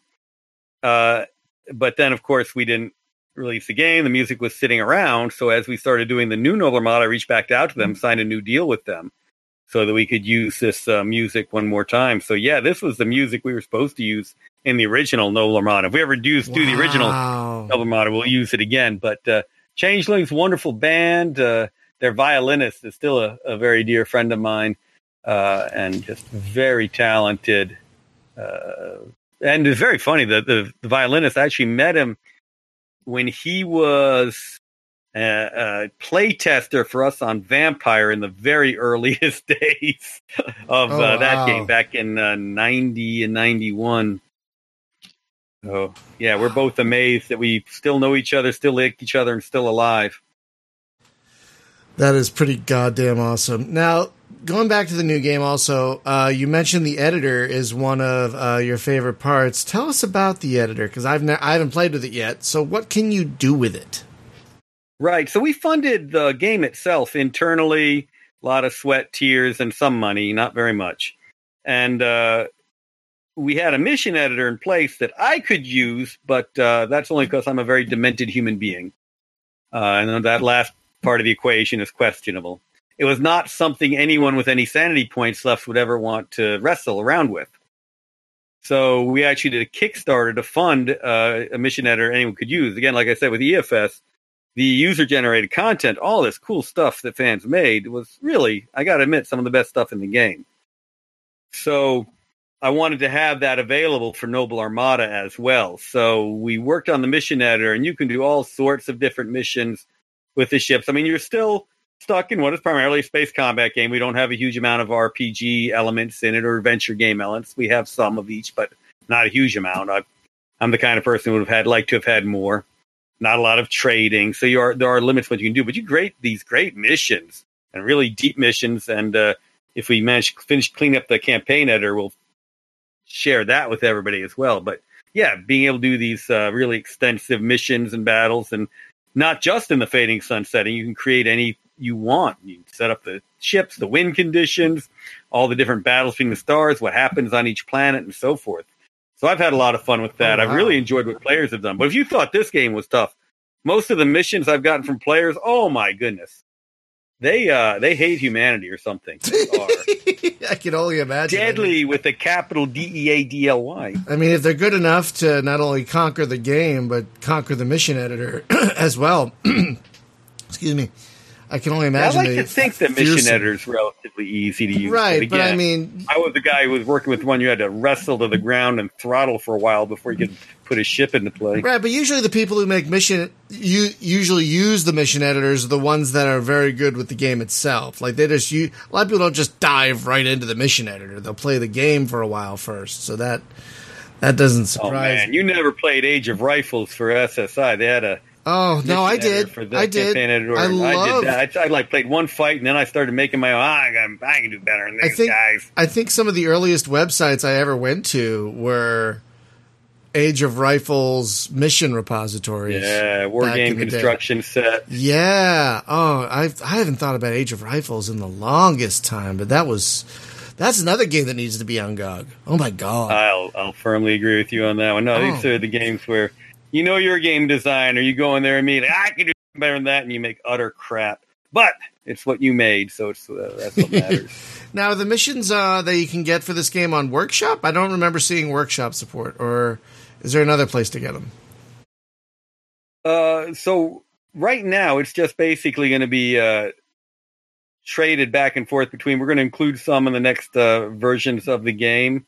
Uh, but then, of course, we didn't release the game. The music was sitting around. So as we started doing the new Noble Armada, I reached back out to them, signed a new deal with them so that we could use this uh, music one more time. So yeah, this was the music we were supposed to use in the original Noble Armada. If we ever do, do the original Wow. Noble Armada, we'll use it again. But uh, Changelings, wonderful band. Uh, their violinist is still a, a very dear friend of mine, uh, and just very talented. Uh, and it's very funny that the, the violinist I actually met him when he was a, a play tester for us on Vampire in the very earliest days of Oh, uh, that wow. game back in uh, 90 and 91. So, yeah, we're both amazed that we still know each other, still like each other, and still alive. That is pretty goddamn awesome. Now, going back to the new game, also, uh, you mentioned the editor is one of uh, your favorite parts. Tell us about the editor because I've ne- I haven't played with it yet. So, what can you do with it? Right. So we funded the game itself internally, a lot of sweat, tears, and some money, not very much. And uh, we had a mission editor in place that I could use, but uh, that's only because I'm a very demented human being. Uh, and that last part of the equation is questionable. It was not something anyone with any sanity points left would ever want to wrestle around with. So we actually did a Kickstarter to fund uh, a mission editor anyone could use. Again, like I said, with EFS, the user generated content, all this cool stuff that fans made was really, I got to admit, some of the best stuff in the game. So I wanted to have that available for Noble Armada as well. So we worked on the mission editor, and you can do all sorts of different missions with the ships. I mean, you're still stuck in what is primarily a space combat game. We don't have a huge amount of RPG elements in it or adventure game elements. We have some of each, but not a huge amount. I, I'm the kind of person who would have had like to have had more not a lot of trading. So you are there are limits what you can do, but you create these great missions and really deep missions. And uh, if we manage to finish cleaning up the campaign editor, we'll share that with everybody as well. But yeah, being able to do these uh, really extensive missions and battles, and not just in the fading sun setting, you can create any you want. You can set up the ships, the wind conditions, all the different battles between the stars, what happens on each planet, and so forth. So I've had a lot of fun with that. Oh, I've really enjoyed what players have done. But if you thought this game was tough, most of the missions I've gotten from players, oh my goodness, they uh, they hate humanity or something. I can only imagine. deadly with a capital D E A D L Y. I mean, if they're good enough to not only conquer the game but conquer the mission editor as well. Excuse me. I can only imagine. I like to think that mission fearsome. editor is relatively easy to use. right? But I mean, I was the guy who was working with one you had to wrestle to the ground and throttle for a while before you could put a ship into play. Right, but usually the people who make mission you usually use the mission editors are the ones that are very good with the game itself. Like they just you a lot of people don't just dive right into the mission editor. They'll play the game for a while first. So that that doesn't surprise. Oh man, you never played Age of Rifles for SSI. They had a Oh no, I did. For the I did. editor. I I love. did that. I, I like played one fight and then I started making my own. Ah, I, can, I can do better than I think guys. I think some of the earliest websites I ever went to were Age of Rifles mission repositories. Yeah, war game in the day. construction set. Yeah. Oh, I I haven't thought about Age of Rifles in the longest time, but that was that's another game that needs to be on GOG. Oh my god. I'll I'll firmly agree with you on that one. No, Oh. these are the games where you know you're a game designer. You go in there and mean I can do better than that, and you make utter crap. But it's what you made, so it's uh, that's what matters. now the missions uh, that you can get for this game on Workshop, I don't remember seeing Workshop support, or is there another place to get them? uh, so right now it's just basically going to be uh, traded back and forth between. We're going to include some in the next uh, versions of the game.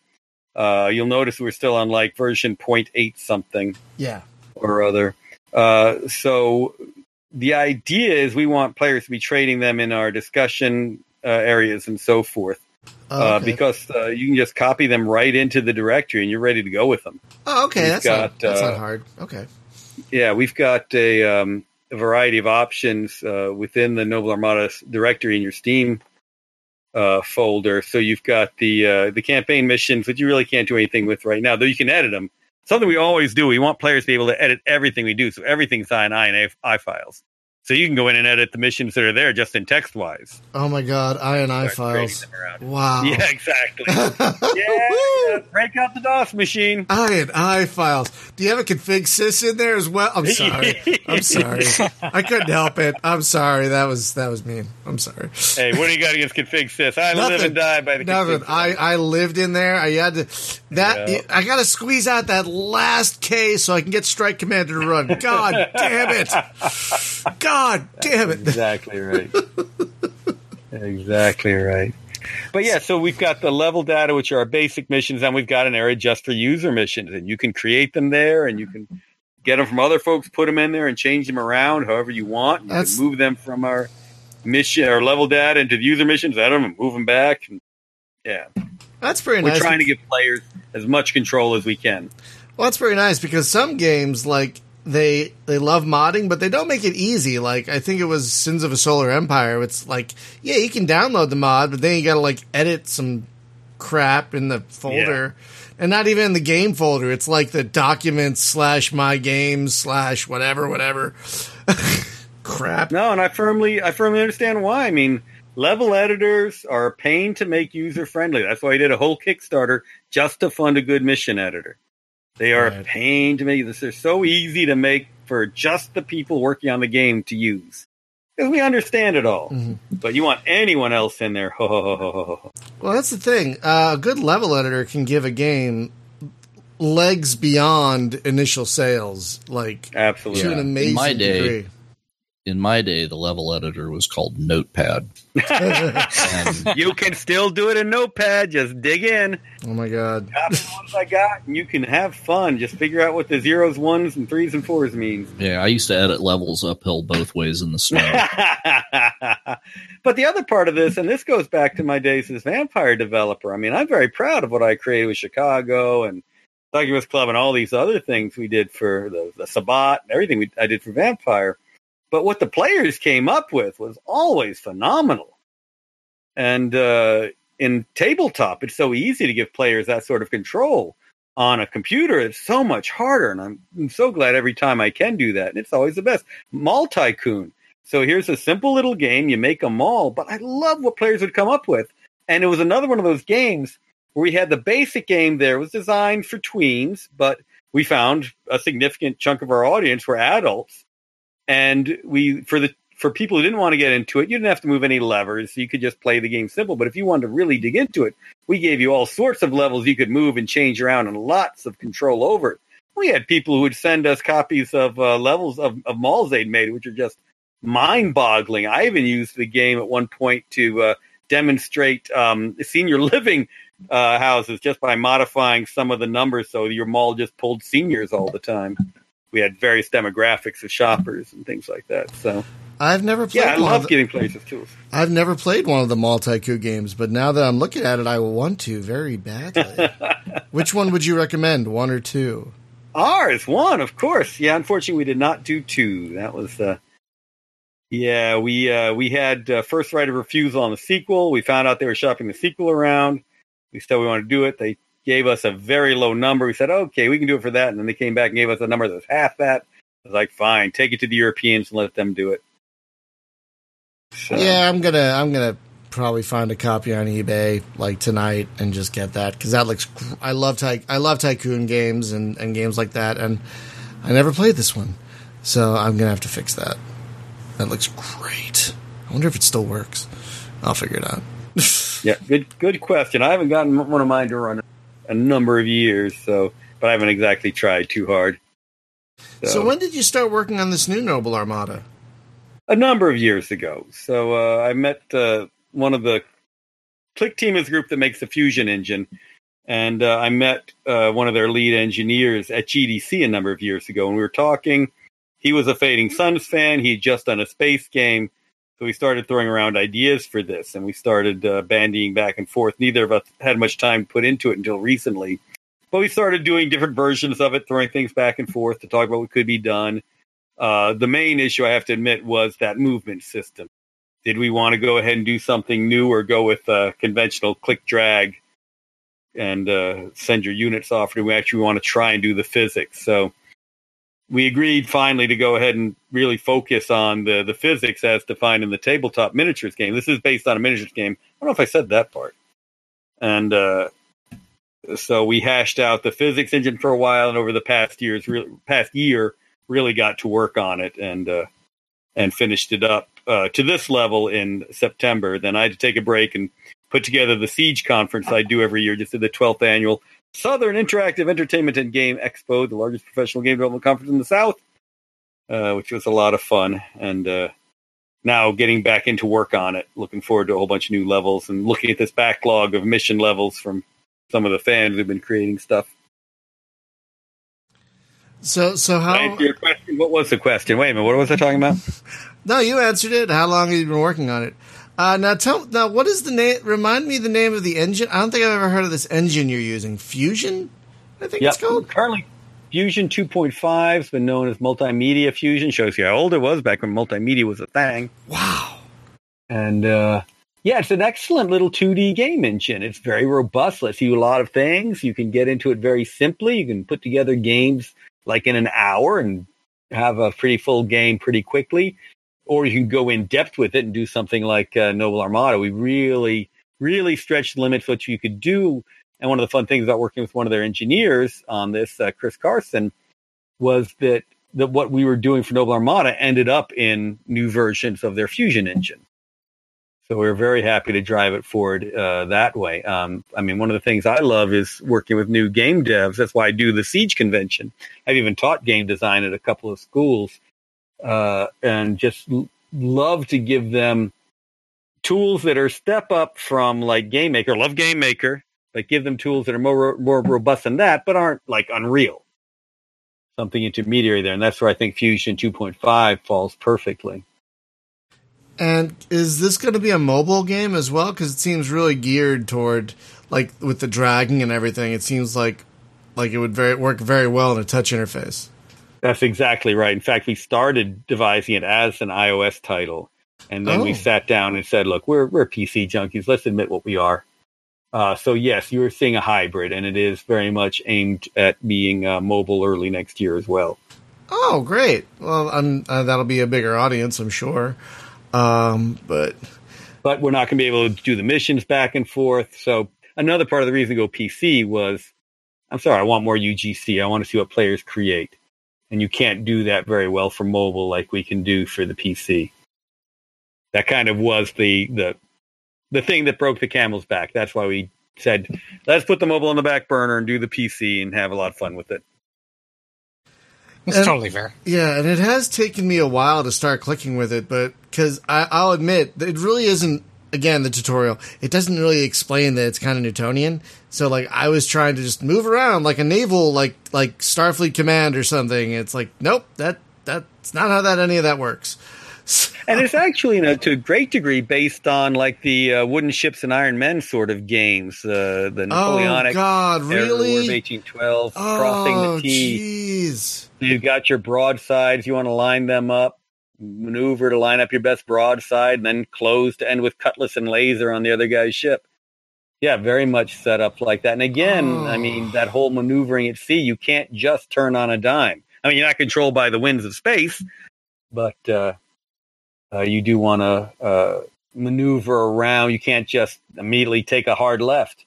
Uh, you'll notice we're still on like version 0.8 something. Yeah. Or other. Uh, so the idea is we want players to be trading them in our discussion uh, areas and so forth, Oh, uh, okay. because uh, you can just copy them right into the directory and you're ready to go with them. oh, okay. we've That's not that's uh, not hard. Okay. Yeah, we've got a, um, a variety of options uh, within the Noble Armada directory in your Steam uh, folder. So you've got the uh, the campaign missions, which you really can't do anything with right now, though you can edit them. Something we always do. We want players to be able to edit everything we do, so everything's in I and I files. So you can go in and edit the missions that are there just in text wise. Oh my god, INI files. Wow. Yeah, exactly. yeah, break out the DOS machine. INI files. Do you have a config sys in there as well? I'm sorry. I'm sorry. I couldn't help it. I'm sorry. That was that was mean. I'm sorry. Hey, what do you got against config sys? I live Nothing. and die by the Nothing. I, I lived in there. I had to that Yeah. I got to squeeze out that last K so I can get Strike Commander to run. God damn it! God damn it! exactly right. exactly right. But yeah, so we've got the level data, which are our basic missions, and we've got an area just for user missions, and you can create them there, and you can get them from other folks, put them in there, and change them around however you want. You That's- can move them from our mission our level data into the user missions, them, and move them back. And yeah, That's nice. we're nice. trying to give players as much control as we can. Well, that's very nice because some games like they they love modding, but they don't make it easy. Like I think it was Sins of a Solar Empire. It's like yeah, you can download the mod, but then you got to like edit some crap in the folder, and not even in the game folder. It's like the documents slash my games slash whatever whatever crap. No, and I firmly, I firmly understand why. I mean, level editors are a pain to make user friendly. That's why I did a whole Kickstarter just to fund a good mission editor. They are a pain to make. They're so easy to make for just the people working on the game to use because we understand it all. Mhm. But you want anyone else in there? Ho, ho, ho, ho, ho, ho. Well, that's the thing. Uh, a good level editor can give a game legs beyond initial sales, like Absolutely. to an amazing my day- degree. In my day, the level editor was called Notepad. And you can still do it in Notepad. Just dig in. Oh my god. Copy the ones I got, and you can have fun. Just figure out what the zeros, ones, and threes and fours means. yeah, I used to edit levels uphill both ways in the snow. but the other part of this, and this goes back to my days as vampire developer. I mean, I'm very proud of what I created with Chicago and Succubus Club and all these other things we did for the, the Sabbat and everything we, I did for Vampire. But what the players came up with was always phenomenal. And uh, in tabletop, it's so easy to give players that sort of control. On a computer, it's so much harder, and I'm, I'm so glad every time I can do that. And it's always the best. Mall Tycoon. So here's a simple little game. You make a mall, but I love what players would come up with. And it was another one of those games where we had the basic game there. It was designed for tweens, but we found a significant chunk of our audience were adults. And we, for the, for people who didn't want to get into it, you didn't have to move any levers. You could just play the game simple. But if you wanted to really dig into it, we gave you all sorts of levels you could move and change around and lots of control over it. We had people who would send us copies of uh, levels of, of malls they'd made, which are just mind-boggling. I even used the game at one point to uh, demonstrate um, senior living uh, houses just by modifying some of the numbers so your mall just pulled seniors all the time. We had various demographics of shoppers and things like that. So I've never played. yeah, I one love of the, giving players with tools. I've never played one of the Mall Tycoon games, but now that I'm looking at it, I want to very badly. Which one would you recommend? One or two? Ours one, of course. Yeah, unfortunately, we did not do two. That was, uh, yeah, we uh, we had uh, first right of refusal on the sequel. We found out they were shopping the sequel around. We said we want to do it. They gave us a very low number. We said, okay, we can do it for that. And then they came back and gave us a number that was half that. I was like, fine, take it to the Europeans and let them do it. So, Yeah, I'm gonna I'm gonna probably find a copy on eBay like tonight and just get that because that looks. I love ty- I love tycoon games and, and games like that, and I never played this one, so I'm gonna have to fix that. That looks great. I wonder if it still works. I'll figure it out. yeah, good good question. I haven't gotten one of mine to run a number of years, so but I haven't exactly tried too hard. So when did you start working on this new Noble Armada? a number of years ago. So uh, I met uh, one of the Click Team is a group that makes the Fusion engine, and uh, I met uh, one of their lead engineers at GDC a number of years ago, and we were talking. He was a Fading Suns fan. He'd just done a space game, so we started throwing around ideas for this, and we started uh, bandying back and forth. Neither of us had much time put into it until recently, but we started doing different versions of it, throwing things back and forth to talk about what could be done. Uh, the main issue I have to admit was that movement system. Did we want to go ahead and do something new or go with uh, conventional click drag and uh, send your units off? Or do we actually want to try and do the physics? So we agreed finally to go ahead and really focus on the, the physics as defined in the tabletop miniatures game. This is based on a miniatures game. I don't know if I said that part. And uh, so we hashed out the physics engine for a while, and over the past years, re- past year, really got to work on it and uh, and finished it up uh, to this level in September. Then I had to take a break and put together the Siege conference I do every year, just did the 12th annual Southern Interactive Entertainment and Game Expo, the largest professional game development conference in the South, uh, which was a lot of fun. And uh, now getting back into work on it, looking forward to a whole bunch of new levels and looking at this backlog of mission levels from some of the fans who've been creating stuff. So so how? answer your question? What was the question? Wait a minute. What was I talking about? No, you answered it. How long have you been working on it? Uh, now tell now what is the name? Remind me the name of the engine. I don't think I've ever heard of this engine you're using. Fusion, I think it's called. Currently, Fusion 2.5 has been known as Multimedia Fusion. Shows you how old it was back when multimedia was a thing. Wow. And uh, yeah, it's an excellent little 2D game engine. It's very robust. Lets you do a lot of things. You can get into it very simply. You can put together games like in an hour and have a pretty full game pretty quickly. Or you can go in depth with it and do something like uh, Noble Armada. We really, really stretched the limits what you could do. And one of the fun things about working with one of their engineers on this, uh, Chris Carson, was that that what we were doing for Noble Armada ended up in new versions of their Fusion engine. So we are very happy to drive it forward uh, that way. Um, I mean, one of the things I love is working with new game devs. That's why I do the Siege convention. I've even taught game design at a couple of schools, uh, and just love to give them tools that are step up from like Game Maker. Love Game Maker, but give them tools that are more more robust than that, but aren't like Unreal. Something intermediary there, and that's where I think Fusion 2.5 falls perfectly. And is this going to be a mobile game as well? Because it seems really geared toward like with the dragging and everything. It seems like like it would very work very well in a touch interface. That's exactly right. In fact, we started devising it as an iOS title, and then we Oh. sat down and said, "Look, we're we're PC junkies. Let's admit what we are." Uh, so yes, you're seeing a hybrid, and it is very much aimed at being uh, mobile early next year as well. Oh, great! Well, I'm, uh, that'll be a bigger audience, I'm sure. Um, but But we're not going to be able to do the missions back and forth. So another part of the reason to go PC was, I'm sorry, I want more UGC. I want to see what players create, and you can't do that very well for mobile like we can do for the PC. That kind of was the the the thing that broke the camel's back. That's why we said, let's put the mobile on the back burner and do the PC and have a lot of fun with it. It's And- totally fair. Yeah, and it has taken me a while to start clicking with it, but because I'll admit it really isn't. Again, the tutorial it doesn't really explain that it's kind of Newtonian. So like I was trying to just move around like a naval like like Starfleet command or something. It's like nope that that's not how that any of that works. And it's actually, you know, to a great degree based on like the uh, wooden ships and iron men sort of games, uh, the Oh Napoleonic God, really War of really? 1812, crossing Oh the T. jeez. You've got your broadsides. You want to line them up, maneuver to line up your best broadside, and then close to end with cutlass and laser on the other guy's ship. Yeah, very much set up like that. And again, Oh. I mean, that whole maneuvering at sea, you can't just turn on a dime. I mean, you're not controlled by the winds of space, but uh, uh, you do want to uh, maneuver around. You can't just immediately take a hard left.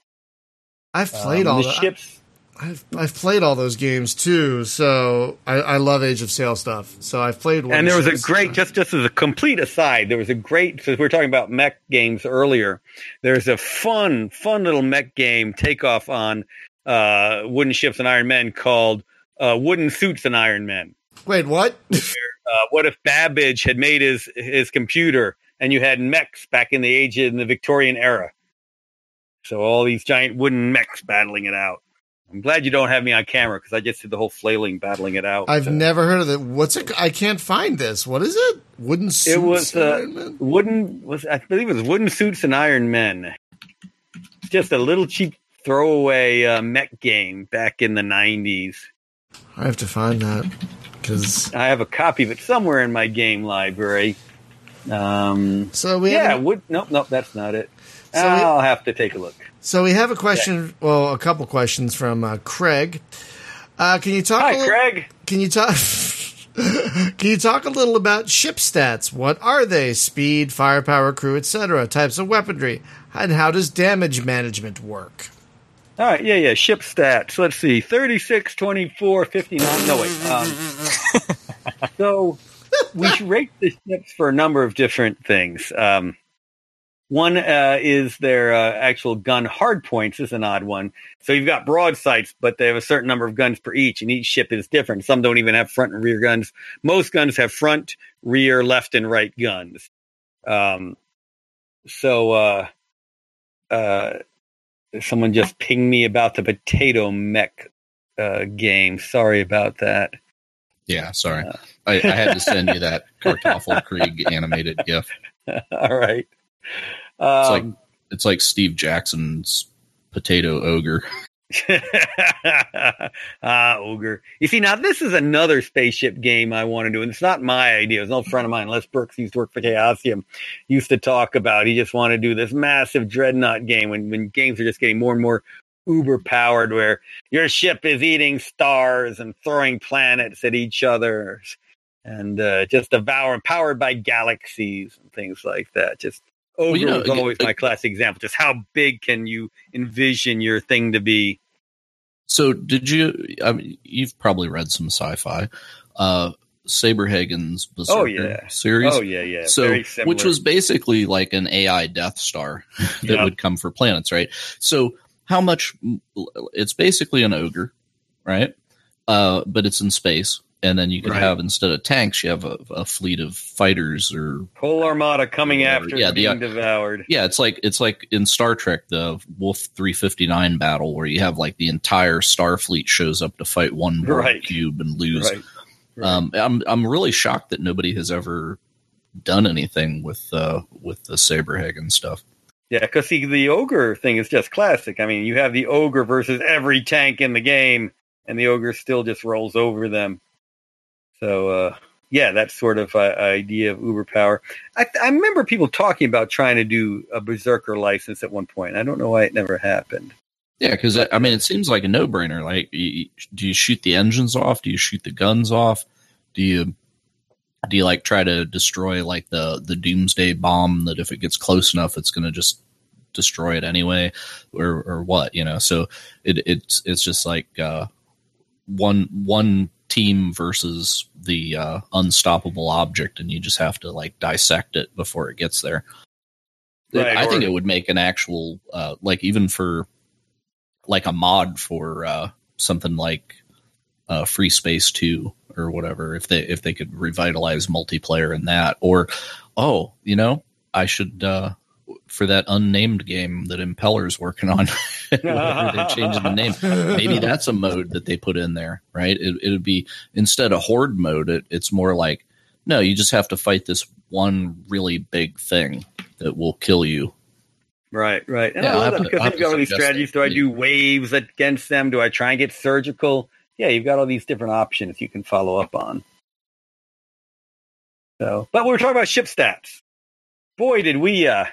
I've played Um, all the the ships. I've I've played all those games too, so I, I love Age of Sail stuff. So I've played. One. And there was a great just just as a complete aside there was a great since we were talking about mech games earlier there's a fun fun little mech game takeoff on uh wooden ships and iron men called uh wooden suits and iron men Wait, what? uh what if babbage had made his his computer and you had mechs back in the age in the victorian era so all these giant wooden mechs battling it out i'm glad you don't have me on camera because i just did the whole flailing battling it out I've Uh, never heard of it. What's it? I can't find this. What is it? Wooden suits. It was uh, wooden was I believe it was wooden suits and Iron Men. Just a little cheap throwaway uh, mech game back in the nineties. I have to find that because I have a copy of it somewhere in my game library. Um, so we yeah, have, wood. Nope, nope, that's not it. So we- I'll have to take a look. so we have a question. Well, a couple questions from uh, Craig. Uh, can you talk? Hi, little- Craig. Can you talk? Can you talk a little about ship stats? What are they? Speed, firepower, crew, etc. Types of weaponry, and how does damage management work? All right, yeah, yeah. Ship stats. Let's see. 36, 24, 59. No, wait. Um, so we rate the ships for a number of different things. Um, one uh, is their uh, actual gun hard points is an odd one. So you've got broadsides, but they have a certain number of guns per each, and each ship is different. Some don't even have front and rear guns. Most guns have front, rear, left, and right guns. Um, so uh, uh, someone just pinged me about the potato mech uh, game. Sorry about that. Yeah, sorry. I, I had to send you that Kartoffel Krieg animated GIF. All right. It's like Um, it's like Steve Jackson's potato ogre. ah, ogre. You see, now this is another spaceship game I want to do, and it's not my idea. It's an old friend of mine, Les Brooks, used to work for Chaosium, used to talk about. He just wanted to do this massive dreadnought game when when games are just getting more and more uber powered, where your ship is eating stars and throwing planets at each other, and uh, just devouring, powered by galaxies and things like that. Just Ogre Well, you know, was always uh, my classic example. Just how big can you envision your thing to be? So did you? I mean, you've probably read some sci-fi. Uh, Saberhagen's Berserker Oh, yeah. series. Oh yeah, yeah. so which was basically like an AI Death Star that Yep. would come for planets, right? So how much? It's basically an ogre, right? Uh, but it's in space, and then you could Right. have instead of tanks, you have a, a fleet of fighters or whole armada coming Whatever. after Yeah, the- being devoured. yeah, it's like it's like in Star Trek the Wolf 359 battle where you have like the entire Starfleet shows up to fight one Borg Right. cube and lose. Right. right. Um, I'm I'm really shocked that nobody has ever done anything with uh, with the Saberhagen stuff. yeah, because see, the ogre thing is just classic. I mean, you have the ogre versus every tank in the game, and the ogre still just rolls over them. So, uh, yeah, that sort of uh, idea of uber power. I, I remember people talking about trying to do a berserker license at one point. I don't know why it never happened. Yeah, because I mean, it seems like a no brainer. Like, you, do you shoot the engines off? Do you shoot the guns off? Do you do you like try to destroy like the the doomsday bomb that if it gets close enough, it's going to just destroy it anyway, or or what? You know, so it it's it's just like uh, one one team versus the uh, unstoppable object, and you just have to like dissect it before it gets there. Right, I think it would make an actual uh, like even for like a mod for uh, something like uh, Free Space Two or whatever. If they if they could revitalize multiplayer in that, or oh, you know, I should uh, for that unnamed game that Impeller's working on. they're changing the name. Maybe that's a mode that they put in there, right? It would be instead of horde mode. It, it's more like no, you just have to fight this one really big thing that will kill you. Right, right. And Yeah, I love that because you've got all these strategies. Do I do waves against them? Do I try and get surgical? Yeah, you've got all these different options you can follow up on. So, but we were talking about ship stats. Boy, did we! uh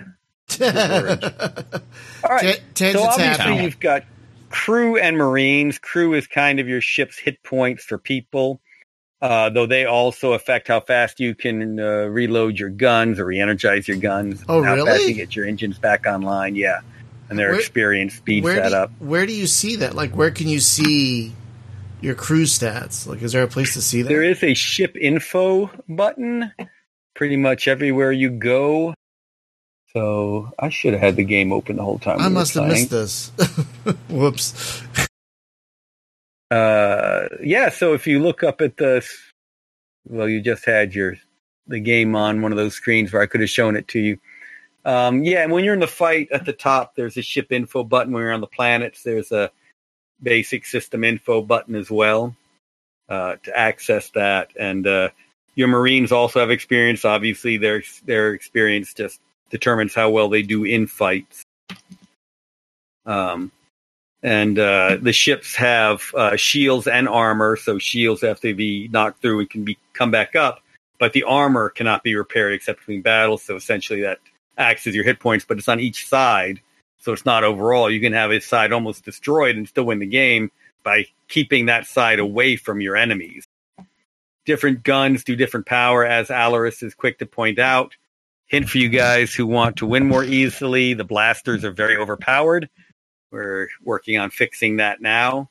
All right. Tangents so obviously happen. you've got crew and marines. Crew is kind of your ship's hit points for people, uh, though they also affect how fast you can uh, reload your guns or re-energize your guns. Oh, how fast really? you get your engines back online. Yeah, and their Where- experience speeds that do, up. Where do you see that? Like, where can you see your crew stats? Like, is there a place to see that? There is a ship info button pretty much everywhere you go. So I should have had the game open the whole time. I were must have missed this. Whoops. Uh, yeah. So if you look up at the, well, you just had your the game on one of those screens where I could have shown it to you. Um, yeah, and when you're in the fight at the top, there's a ship info button. When you're on the planets, there's a basic system info button as well uh, to access that. And uh, your Marines also have experience. Obviously, their their experience just determines how well they do in fights. Um, and uh, the ships have uh, shields and armor. So shields have to be knocked through and can be come back up, but the armor cannot be repaired except between battles. So essentially, that acts as your hit points, but it's on each side, so it's not overall. You can have a side almost destroyed and still win the game by keeping that side away from your enemies. Different guns do different power, as Alaris is quick to point out. Hint for you guys who want to win more easily: the blasters are very overpowered. We're working on fixing that now.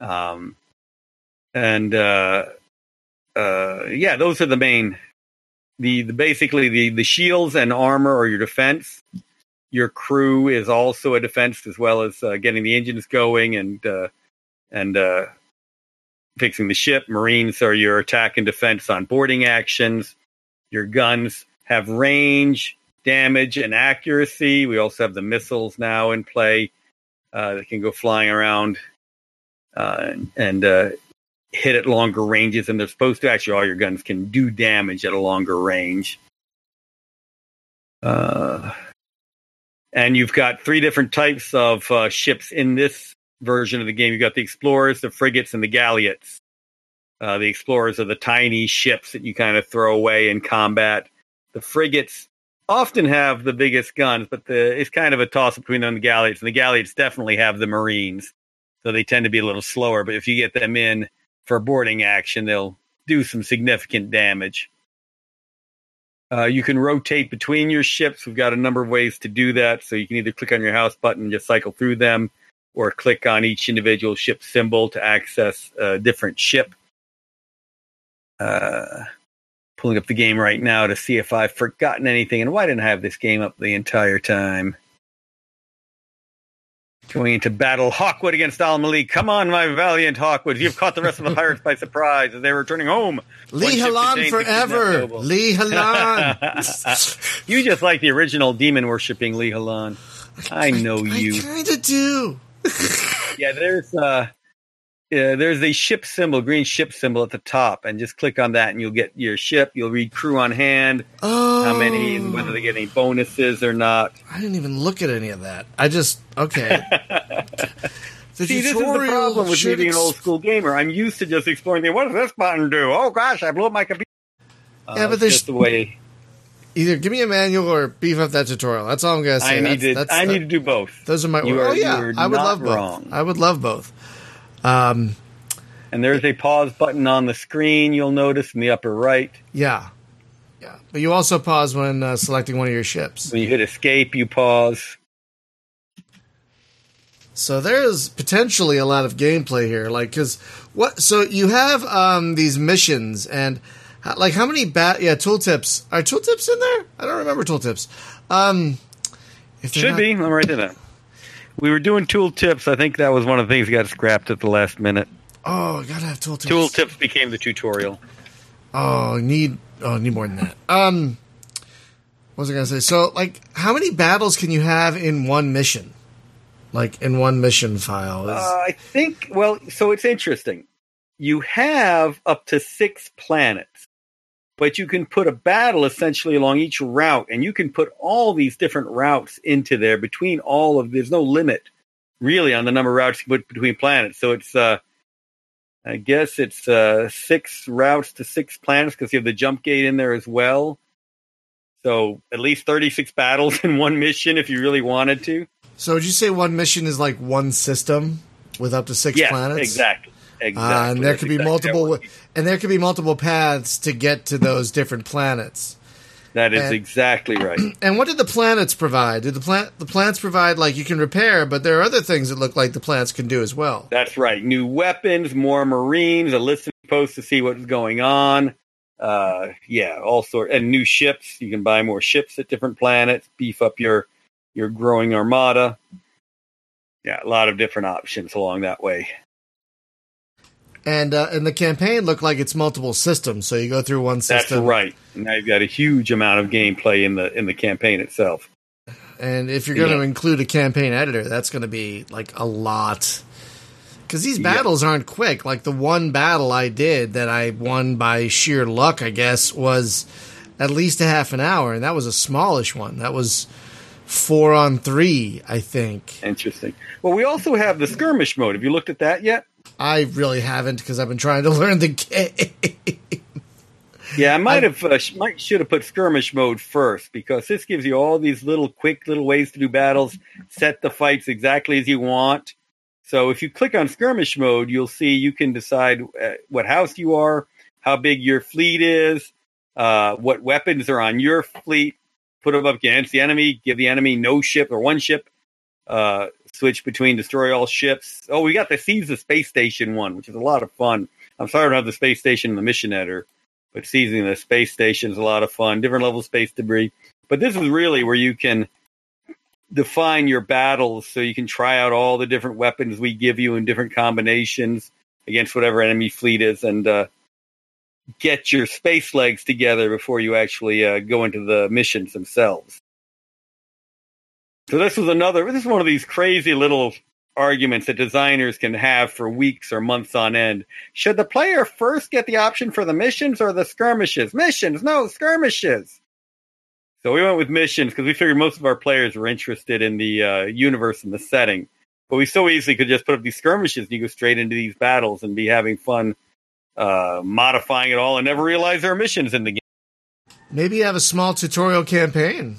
Um, and uh, uh, yeah, those are the main. The, the basically the the shields and armor are your defense. Your crew is also a defense as well as uh, getting the engines going and uh, and uh, fixing the ship. Marines are your attack and defense on boarding actions. Your guns have range, damage, and accuracy. We also have the missiles now in play uh, that can go flying around uh, and, uh, hit at longer ranges than they're supposed to. Actually, all your guns can do damage at a longer range. Uh, and you've got three different types of uh, ships in this version of the game. You've got the explorers, the frigates, and the galliots. Uh, the explorers are the tiny ships that you kind of throw away in combat. The frigates often have the biggest guns, but the, it's kind of a toss between them and the galliots. And the galliots definitely have the marines, so they tend to be a little slower. But if you get them in for boarding action, they'll do some significant damage. Uh, you can rotate between your ships. We've got a number of ways to do that. So you can either click on your house button and just cycle through them, or click on each individual ship symbol to access a different ship. Uh, pulling up the game right now to see if I've forgotten anything. And why didn't I have this game up the entire time? Going into battle, Hawkwood against Al Malik. Come on, my valiant Hawkwoods. You've caught the rest of the pirates by surprise as they were returning home. Li Halan forever. 60. Li Halan. you just like the original demon worshipping Li Halan. I know you. I kind of do. Yeah, there's uh yeah, there's a ship symbol, green ship symbol at the top, and just click on that and you'll get your ship. You'll read crew on hand, Oh, how many and whether they get any bonuses or not. I didn't even look at any of that. I just okay. The See, this is the problem with being an old school gamer. I'm used to just exploring the what does this button do? Oh gosh, I blew up my computer. Uh, Yeah, but there's- just the way Either give me a manual or beef up that tutorial. That's all I'm gonna say. I need That's- to. that's I need to do both. Those are my. You oh yeah, you are I would love both. I would love both. Um, And there's a pause button on the screen. You'll notice in the upper right. yeah, yeah. But you also pause when uh, selecting one of your ships. When you hit escape, you pause. So there's potentially a lot of gameplay here. Like, because what? So you have um, these missions, and how, like how many bat? Yeah, tooltips. Are tooltips in there? I don't remember tooltips. Um, if Should not- be. I'm right to that. We were doing tool tips. I think that was one of the things that got scrapped at the last minute. Oh, I gotta have tooltips. Tooltips became the tutorial. Oh, need oh need more than that. Um, what was I gonna say? So, like, how many battles can you have in one mission? Like in one mission file? Is, Uh, I think. Well, so it's interesting. You have up to six planets, but you can put a battle essentially along each route, and you can put all these different routes into there between all of. There's no limit really on the number of routes you put between planets. So it's. uh I guess it's uh, six routes to six planets because you have the jump gate in there as well. So at least 36 battles in one mission if you really wanted to. so, would you say one mission is like one system with up to six Yes, planets? exactly. Exactly. Uh, and there could be exactly multiple, and there could be multiple paths to get to those different planets. That is and- exactly right. And what did the planets provide? Did the plant the planets provide like you can repair, but there are other things that look like the plants can do as well. That's right. New weapons, more Marines, a listening post to see what's going on. Uh, yeah, all sort and new ships. You can buy more ships at different planets, beef up your your growing armada. Yeah, a lot of different options along that way. And uh, and the campaign looked like it's multiple systems. So you go through one system. That's right. Now you've got a huge amount of gameplay in the in the campaign itself. And if you're going to Yeah. include a campaign editor, that's going to be like a lot. Because these Yeah. battles aren't quick. Like the one battle I did that I won by sheer luck, I guess, was at least a half an hour, and that was a smallish one. That was four on three, I think. Interesting. Well, we also have the skirmish mode. Have you looked at that yet? I really haven't because I've been trying to learn the game. Yeah, I might have uh, sh- might should have put skirmish mode first because this gives you all these little quick little ways to do battles, set the fights exactly as you want. So if you click on skirmish mode, you'll see you can decide uh, what house you are, how big your fleet is, uh, what weapons are on your fleet, put them up against the enemy, give the enemy no ship or one ship, uh, switch between destroy all ships. Oh, we got the seize the space station one, which is a lot of fun. I'm sorry I don't have the space station in the mission editor but seizing the space station is a lot of fun. Different level of space debris. But this is really where you can define your battles so you can try out all the different weapons we give you in different combinations against whatever enemy fleet is and uh, get your space legs together before you actually uh, go into the missions themselves. So this was another, this is one of these crazy little arguments that designers can have for weeks or months on end. Should the player first get the option for the missions or the skirmishes? Missions, no, skirmishes. So we went with missions because we figured most of our players were interested in the uh, universe and the setting. But we so easily could just put up these skirmishes and you go straight into these battles and be having fun uh, modifying it all and never realize there are missions in the game. Maybe you have a small tutorial campaign,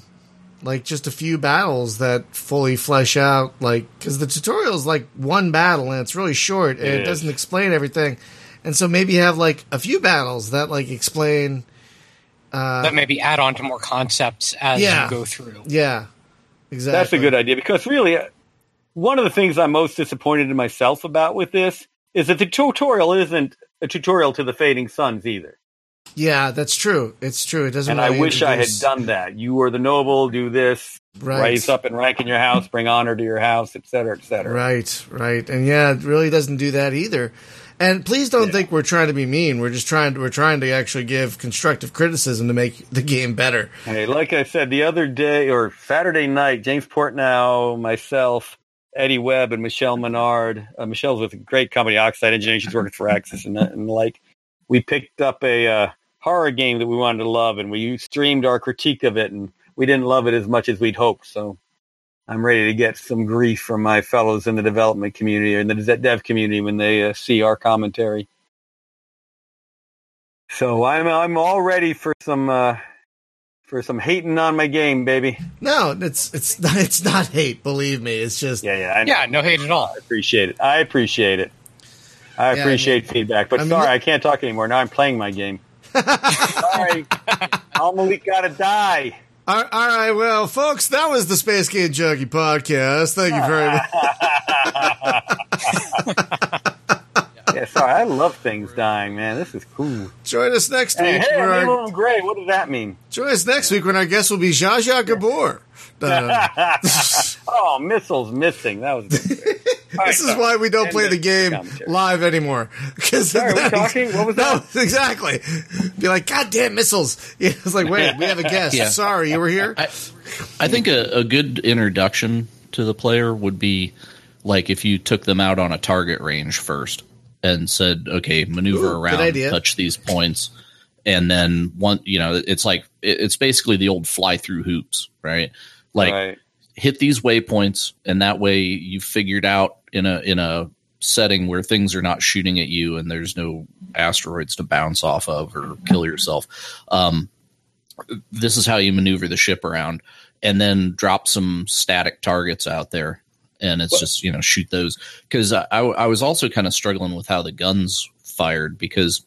like just a few battles that fully flesh out, like because the tutorial is like one battle and it's really short and it Yes. doesn't explain everything, and so maybe have like a few battles that like explain. Uh, that maybe add on to more concepts as Yeah. you go through. yeah, exactly. That's a good idea because really, uh, one of the things I'm most disappointed in myself about with this is that the tutorial isn't a tutorial to the Fading Suns either. Yeah, that's true. It's true. It doesn't. And I really wish I had done that. You are the noble, do this, Right. rise up and rank in your house, bring honor to your house, et cetera, et cetera. Right, right, and yeah, it really doesn't do that either. And please don't Yeah. think we're trying to be mean. We're just trying to we're trying to actually give constructive criticism to make the game better. Hey, like I said the other day or Saturday night, James Portnow, myself, Eddy Webb, and Michelle Menard. Uh, Michelle's with a great company, Oxide Engineering. She's working for Axis and, and like. We picked up a uh, horror game that we wanted to love, and we streamed our critique of it, and we didn't love it as much as we'd hoped. So I'm ready to get some grief from my fellows in the development community or in the dev community when they uh, see our commentary. So I'm I'm all ready for some uh, for some hating on my game, baby. No, it's it's not, it's not hate. Believe me, it's just Yeah, yeah, I, Yeah, no hate at all. I appreciate it. I appreciate it. I Yeah, I appreciate feedback, but I mean, sorry, I can't talk anymore. Now I'm playing my game. sorry, Al Malik gotta die. all, right. Well, folks, that was the Space Game Junkie podcast. Thank you very much. yeah, sorry, I love things dying, man. This is cool. Join us next Hey, week. hey, I'm our, Gray. What does that mean? join us next week when our guest will be Zsa Zsa Gabor. Uh, oh, missiles missing. That was. this is why we don't play the game commentary. live anymore. Because Sorry, are we talking? What was no, that? exactly. Be like, goddamn missiles! Yeah, it's like, wait, we have a guest. Yeah. Sorry, you were here. I, I think a, a good introduction to the player would be like if you took them out on a target range first and said, okay, maneuver Ooh, around, idea. touch these points. And then one, you know, it's like, it- it's basically the old fly through hoops, right? Like right. hit these waypoints and that way you've figured out in a, in a setting where things are not shooting at you and there's no asteroids to bounce off of or kill yourself. Um, this is how you maneuver the ship around and then drop some static targets out there and it's just you know shoot those because I, I I was also kind of struggling with how the guns fired because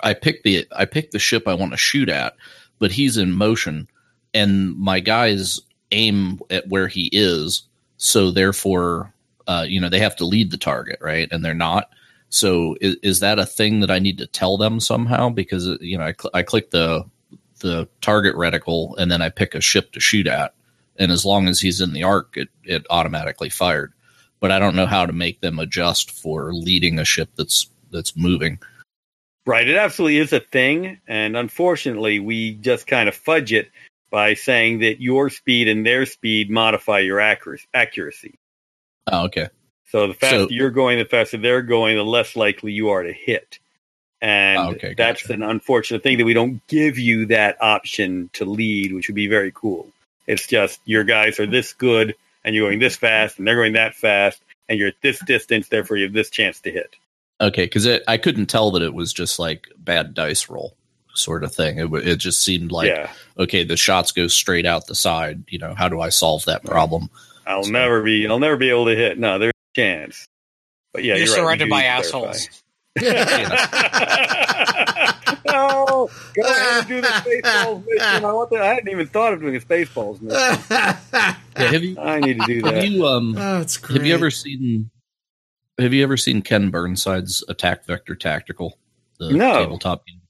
I picked the I picked the ship I want to shoot at but he's in motion and my guys aim at where he is so therefore uh, you know they have to lead the target right and they're not so is, is that a thing that I need to tell them somehow because uh, you know I, cl- I click the the target reticle and then I pick a ship to shoot at. And as long as he's in the arc, it, it automatically fired. But I don't know how to make them adjust for leading a ship that's that's moving. Right. It absolutely is a thing. And unfortunately, we just kind of fudge it by saying that your speed and their speed modify your accuracy. Oh, okay. So the faster So- you're going, the faster they're going, the less likely you are to hit. And Oh, okay, that's gotcha. an unfortunate thing that we don't give you that option to lead, which would be very cool. It's just your guys are this good and you're going this fast and they're going that fast and you're at this distance, therefore you have this chance to hit. Okay, because I couldn't tell that it was just like bad dice roll sort of thing. It, w- it just seemed like yeah. okay, the shots go straight out the side. You know, how do I solve that problem? I'll So- never be I'll never be able to hit. No, there's a chance. But yeah, You're you're, right, we surrounded do by assholes. no, go ahead and do the Spaceballs mission. I, want to, I hadn't even thought of doing a Spaceballs mission. Yeah, have you I need to do have that. you um oh, it's great. have you ever seen have you ever seen Ken Burnside's Attack Vector Tactical? The No. tabletop game.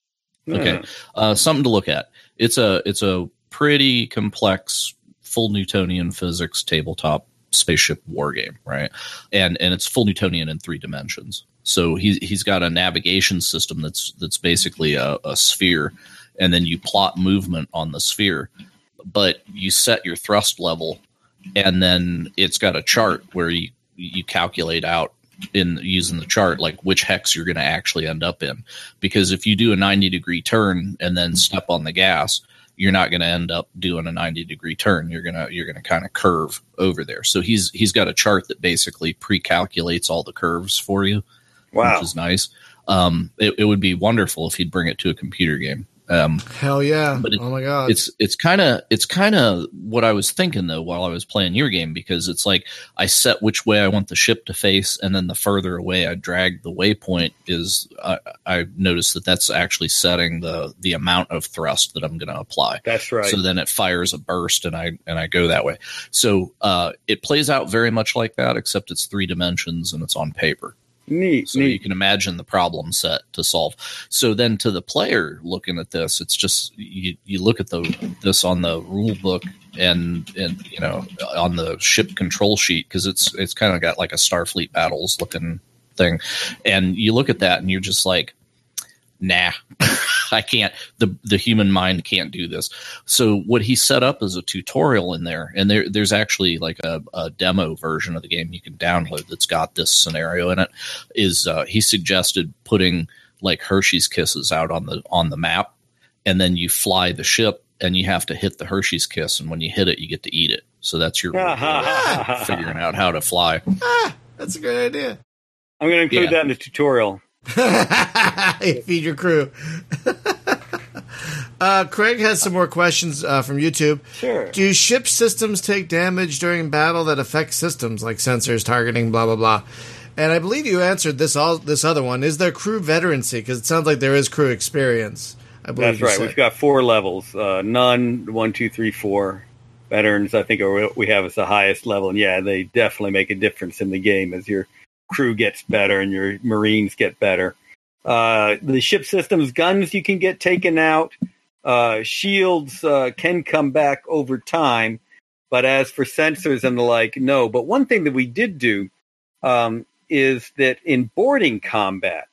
Okay. uh, something to look at. It's a it's a pretty complex, full Newtonian physics tabletop spaceship war game, right? And and it's full Newtonian in three dimensions. So he's he's got a navigation system that's that's basically a, a sphere, and then you plot movement on the sphere, but you set your thrust level, and then it's got a chart where you you calculate out in using the chart like which hex you're going to actually end up in. Because if you do a 90 degree turn and then step on the gas you're not going to end up doing a 90 degree turn. You're going to you're going to kind of curve over there. So he's he's got a chart that basically pre-calculates all the curves for you wow. which is nice. Um it, it would be wonderful if he'd bring it to a computer game um Hell yeah! But it- oh my god! it's it's kind of it's kind of what I was thinking though while I was playing your game because it's like I set which way I want the ship to face, and then the further away I drag the waypoint is I, I noticed that that's actually setting the the amount of thrust that I'm going to apply. That's right. So then it fires a burst, and I and I go that way. So uh, it plays out very much like that, except it's three dimensions and it's on paper. Neat, So you can imagine the problem set to solve. So then to the player looking at this, it's just you, you look at the this on the rule book and and you know on the ship control sheet because it's it's kind of got like a Starfleet battles looking thing, and you look at that and you're just like, nah, I can't. the The human mind can't do this. So what he set up is a tutorial in there, and there there's actually like a, a demo version of the game you can download that's got this scenario in it. Is uh, he suggested putting like Hershey's Kisses out on the on the map, and then you fly the ship, and you have to hit the Hershey's Kiss, and when you hit it, you get to eat it. So that's your figuring out how to fly. ah, that's a great idea. I'm going to include Yeah. that in the tutorial. Feed your crew. uh, Craig has some more questions uh, from YouTube. Sure. Do ship systems take damage during battle that affects systems like sensors, targeting, blah blah blah? And I believe you answered this all this other one. Is there crew veterancy? Because it sounds like there is crew experience. I believe That's right. said. We've got four levels. Uh, none, one, two, three, four. Veterans, I think, are what we have as the highest level. And yeah, they definitely make a difference in the game as your crew gets better and your Marines get better. Uh, the ship systems, guns you can get taken out. Uh, shields uh, can come back over time. But as for sensors and the like, no. But one thing that we did do um, is that in boarding combat,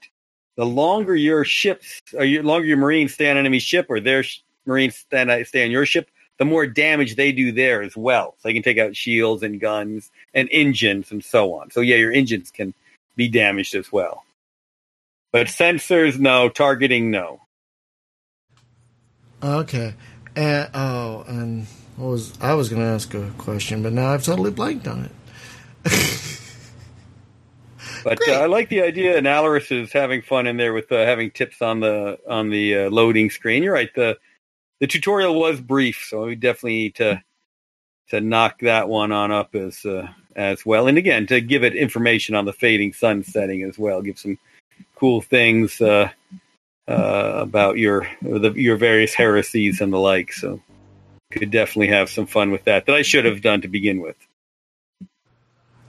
the longer your ships, or your longer your Marines stay on enemy ship, or their sh- Marines stand, stay on your ship, the more damage they do there as well. So they can take out shields and guns and engines and so on. So yeah, your engines can be damaged as well. But sensors, no. Targeting, no. Okay. And oh, and what was I was going to ask a question, but now I've totally blanked on it. But uh, I like the idea, and Alaris is having fun in there with uh, having tips on the on the uh, loading screen. You're right. the The tutorial was brief, so we definitely need to to knock that one on up as uh, as well. And again, to give it information on the fading sun setting as well, give some cool things uh, uh, about your the, your various heresies and the like. So could definitely have some fun with that. That I should have done to begin with.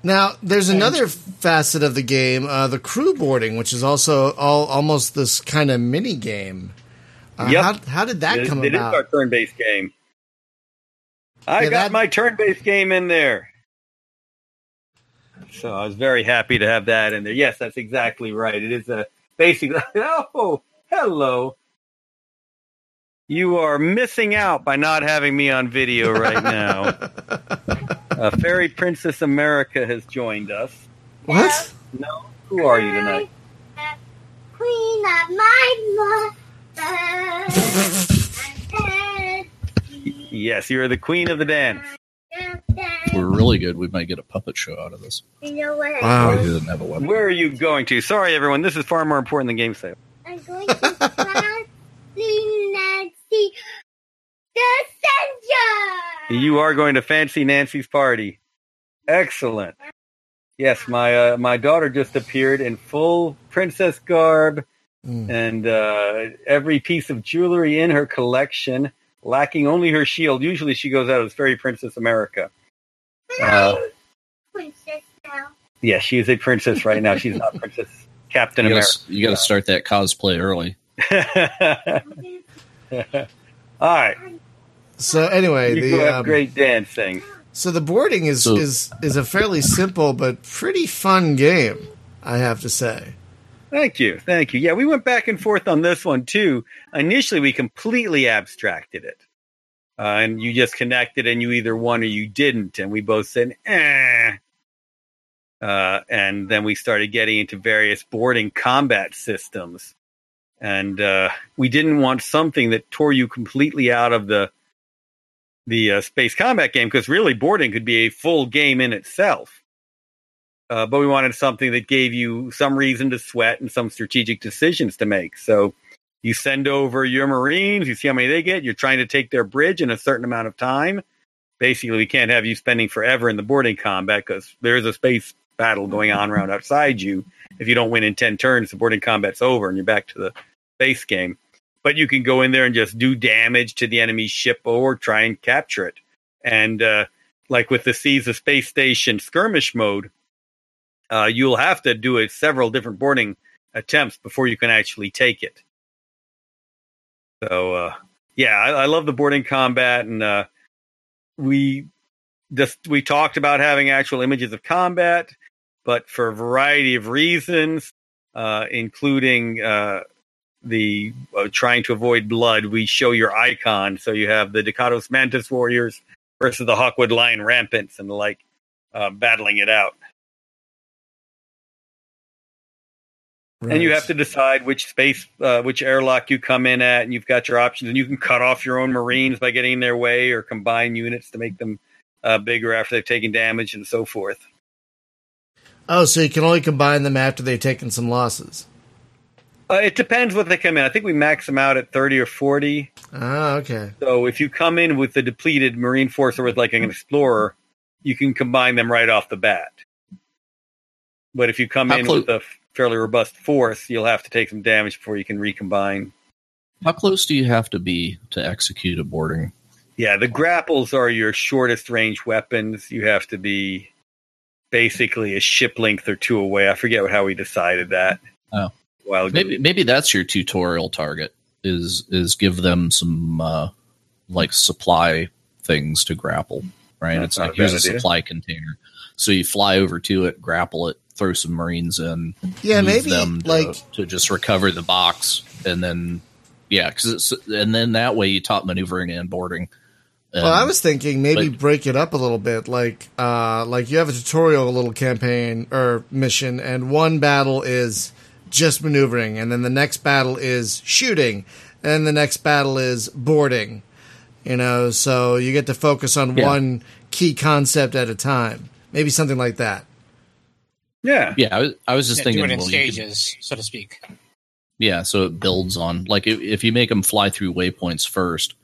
Now, there's another facet of the game, uh, the crew boarding, which is also all almost this kind of mini game. Uh, Yep. how, how did that it, come it is about? our turn-based game. I Yeah, got that- my turn-based game in there. So I was very happy to have that in there. Yes, that's exactly right. It is a basically. Oh, hello. You are missing out by not having me on video right now. uh, Fairy Princess America has joined us. what? No, who are you tonight? Queen of my mother. Yes, you are the queen of the dance. If we're really good, we might get a puppet show out of this. You know what? I Wow. Boy, do? who doesn't have a weapon? Where are you going to? Sorry, everyone. This is far more important than game sale. I'm going to Fancy Nancy the Center. You are going to fancy Nancy's party. Excellent. Yes, my uh, my daughter just appeared in full princess garb Mm. and uh, every piece of jewelry in her collection, lacking only her shield. Usually, she goes out as Fairy Princess America. Uh, Princess now. yeah, she is a princess right now. She's not Princess Captain You America. gotta, you gotta start that cosplay early. All right, So anyway, you the have um, great dancing. so the boarding is So- is is a fairly simple but pretty fun game, I have to say. Thank you. Thank you. Yeah, we went back and forth on this one too. Initially, we completely abstracted it. Uh, and you just connected and you either won or you didn't. And we both said, eh. Uh, and then we started getting into various boarding combat systems. And uh, we didn't want something that tore you completely out of the the uh, space combat game because really boarding could be a full game in itself uh, but we wanted something that gave you some reason to sweat and some strategic decisions to make. So you send over your Marines, you see how many they get, you're trying to take their bridge in a certain amount of time. Basically, we can't have you spending forever in the boarding combat because there is a space battle going on around outside you. If you don't win in 10 turns, the boarding combat's over and you're back to the base game. But you can go in there and just do damage to the enemy ship or try and capture it. And uh, like with the Seas of Space Station skirmish mode, uh, you'll have to do it several different boarding attempts before you can actually take it. So, uh, yeah, I, I love the boarding combat, and uh, we we talked about having actual images of combat, but for a variety of reasons, uh, including uh, the uh, trying to avoid blood, we show your icon, so you have the Decados Mantis warriors versus the Hawkwood Lion Rampants and the like, battling it out. And you have to decide which space, uh, which airlock you come in at, and you've got your options, and you can cut off your own Marines by getting in their way, or combine units to make them uh, bigger after they've taken damage, and so forth. Oh, so you can only combine them after they've taken some losses. Uh, it depends what they come in. I think we max them out at thirty or forty. Ah, okay. So if you come in with the depleted Marine force or with like an explorer, you can combine them right off the bat. But if you come How in clo- with a fairly robust force, you'll have to take some damage before you can recombine. How close do you have to be to execute a boarding? Yeah, the grapples are your shortest range weapons. You have to be basically a ship length or two away. I forget how we decided that. Oh. ago. Maybe maybe that's your tutorial target is is give them some uh, like supply things to grapple. Right? That's it's like here's a idea. supply container. So you fly over to it, grapple it, throw some Marines in. Yeah, maybe, them to, like- to just recover the box, and then yeah, because and then that way you taught maneuvering and boarding. And, Well, I was thinking maybe like- break it up a little bit, like uh, like you have a tutorial, a little campaign or mission, and one battle is just maneuvering, and then the next battle is shooting, and the next battle is boarding. You know, so you get to focus on Yeah. one key concept at a time. Maybe something like that. Yeah. yeah, I was, I was just Yeah, thinking do it in well, you could- stages, so to speak. Yeah, so it builds on like if, if you make them fly through waypoints first,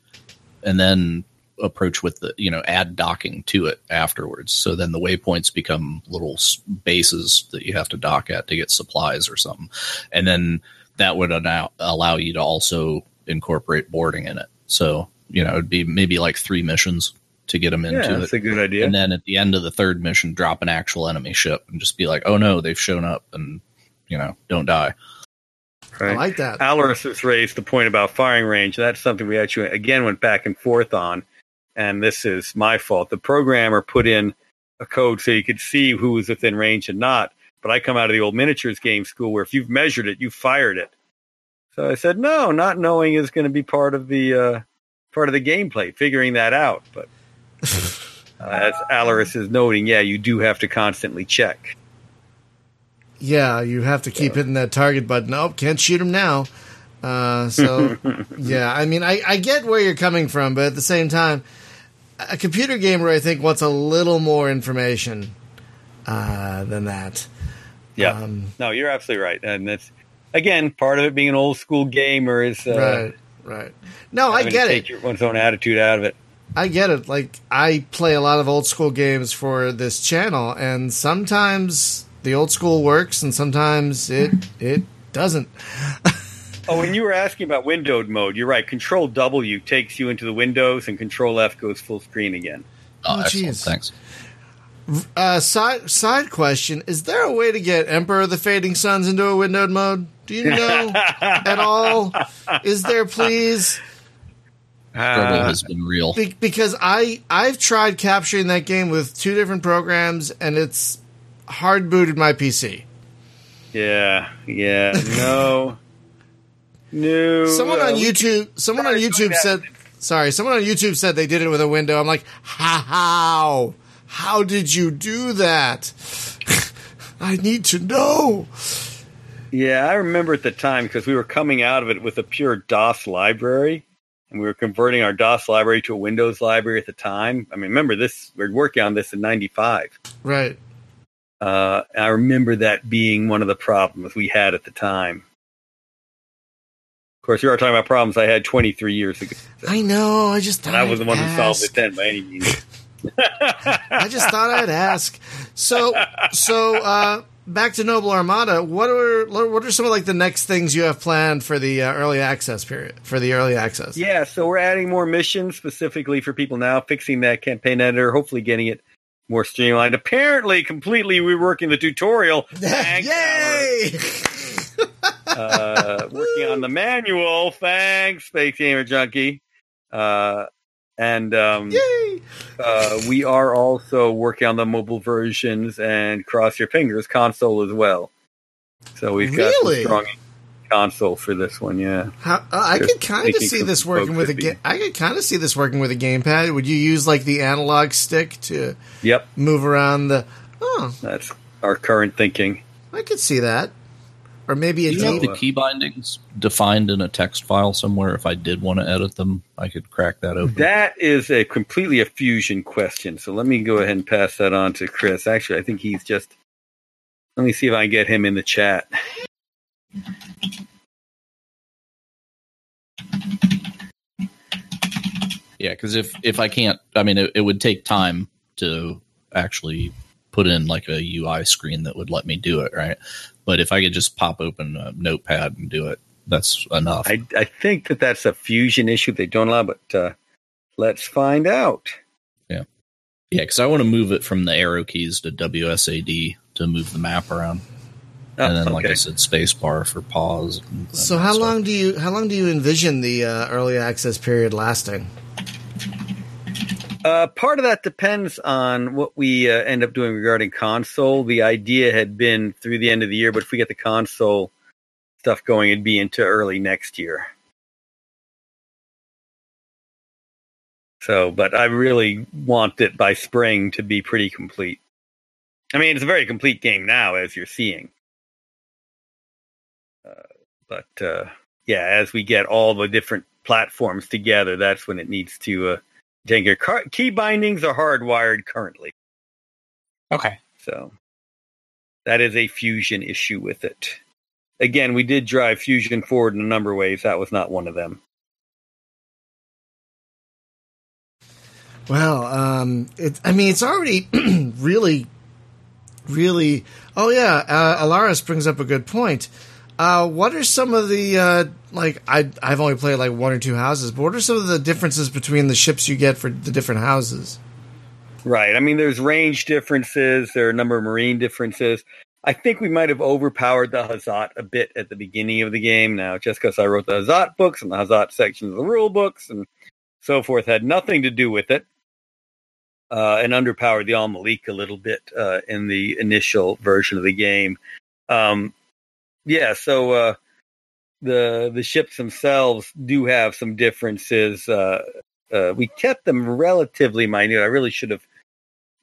and then approach with the you know add docking to it afterwards. So then the waypoints become little bases that you have to dock at to get supplies or something, and then that would allow allow you to also incorporate boarding in it. So you know it'd be maybe like three missions to get them into Yeah, it. a good idea. And then at the end of the third mission, drop an actual enemy ship and just be like, "Oh no, they've shown up," and you know, don't die. right? I like that. Alaris has raised the point about firing range. That's something we actually again went back and forth on, and this is my fault. The programmer put in a code so you could see who was within range and not. But I come out of the old miniatures game school where if you've measured it, you fired it. So I said no, not knowing is going to be part of the uh, part of the gameplay, figuring that out. But as Alaris is noting, yeah, you do have to constantly check. Yeah, you have to keep hitting that target button. Oh, can't shoot him now. Uh, so, yeah, I mean, I, I get where you're coming from, but at the same time, a computer gamer, I think, wants a little more information uh, than that. Yeah. Um, No, you're absolutely right, and that's again part of it being an old school gamer is uh, right, right. No, I get take it. your, one's own attitude out of it. I get it. Like, I play a lot of old school games for this channel, and sometimes the old school works, and sometimes it it doesn't. Oh, when you were asking about windowed mode, you're right. Control W takes you into the windows, and Control F goes full screen again. Oh, Oh, jeez. Thanks. Uh, side side question: Is there a way to get Emperor of the Fading Suns into a windowed mode? Do you know at all? Is there, please? Struggle Uh, has been real. Be- because I I've tried capturing that game with two different programs, and it's hard booted my PC. yeah, yeah, no, no. Someone on we YouTube, someone on try doing YouTube that. said, sorry, someone on YouTube said they did it with a window. I'm like, how? How did you do that? I need to know. Yeah, I remember at the time because we were coming out of it with a pure DOS library, and we were converting our DOS library to a Windows library at the time. I mean, remember this? We are working on this in '95. Right. Uh, I remember that being one of the problems we had at the time. Of course, you are talking about problems I had 23 years ago. I know. I just thought I was the one who solved it then by any means. I just thought I'd ask. So, so uh, back to Noble Armada. What are what are some of like the next things you have planned for the uh, early access period? For the early access, Yeah, so we're adding more missions specifically for people now, fixing that campaign editor, hopefully getting it more streamlined. Apparently, completely reworking the tutorial. Thanks, Yay! uh, working on the manual. Thanks, Space Gamer Junkie. Uh, and um, uh, we are also working on the mobile versions and cross your fingers console as well. So we've got Really? strong console for this one. Yeah. How, uh, I Just could kind of see this working with a would be- ga- I could kind of see this working with a gamepad. Would you use like the analog stick to Yep. move around the? Oh, That's our current thinking. I could see that. Or maybe a Do you have the key bindings defined in a text file somewhere? If I did want to edit them, I could crack that open. That is a completely a fusion question. So let me go ahead and pass that on to Chris. Actually, I think he's just. Let me see if I can get him in the chat. Yeah, because if if I can't, I mean, it, it would take time to actually put in like a UI screen that would let me do it, right? But if I could just pop open a notepad and do it, that's enough. I, I think that that's a fusion issue they don't allow, but uh, let's find out. yeah, Yeah, because I want to move it from the arrow keys to WSAD to move the map around, Oh, and then, like. I said, spacebar for pause. So how stuff. long do you how long do you envision the uh, early access period lasting? Uh, part of that depends on what we uh, end up doing regarding console. The idea had been through the end of the year, but if we get the console stuff going, it'd be into early next year. So, but I really want it by spring to be pretty complete. I mean, it's a very complete game now, as you're seeing. Uh, but uh, yeah, as we get all the different platforms together, that's when it needs to uh, take car- key bindings are hardwired currently. Okay. So that is a fusion issue with it. Again, we did drive fusion forward in a number of ways. That was not one of them. Well, um, it, I mean, it's already really, really. Oh yeah, uh, Alaris brings up a good point. Uh, what are some of the uh, like? I I've only played like one or two houses, but what are some of the differences between the ships you get for the different houses? Right. I mean, there's range differences. There are a number of marine differences. I think we might have overpowered the Hazat a bit at the beginning of the game. Now, just because I wrote the Hazat books and the Hazat sections of the rule books and so forth had nothing to do with it uh, and underpowered the Al Malik a little bit uh, in the initial version of the game. Um, yeah, so uh, the the ships themselves do have some differences. Uh, uh, we kept them relatively minute. I really should have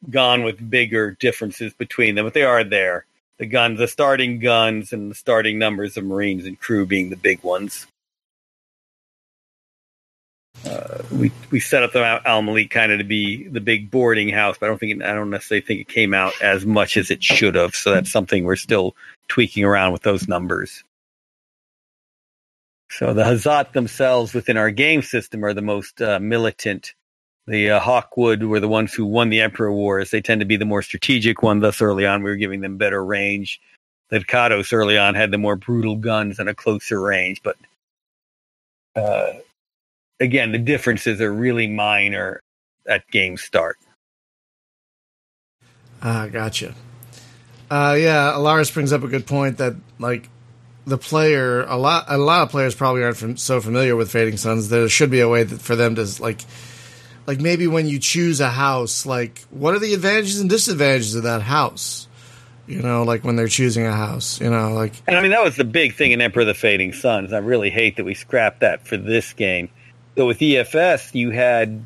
gone with bigger differences between them, but they are there. The guns, the starting guns, and the starting numbers of Marines and crew being the big ones uh, we we set up the Al Malik kind of to be the big boarding house, but I don't think I don't necessarily think it came out as much as it should have. So that's something we're still tweaking around with those numbers. So the Hazat themselves within our game system are the most uh, militant. The uh, Hawkwood were the ones who won the Emperor Wars. They tend to be the more strategic one. Thus, early on, we were giving them better range. The Kados early on had the more brutal guns and a closer range, but uh, again, the differences are really minor at game start. Ah, gotcha. Uh, yeah, Alaris brings up a good point that like the player, a lot, a lot of players probably aren't from, so familiar with Fading Suns. There should be a way that, for them to like, like maybe when you choose a house, like what are the advantages and disadvantages of that house? You know, like when they're choosing a house, you know, like. And I mean, that was the big thing in Emperor of the Fading Suns. I really hate that we scrapped that for this game so with EFS, you had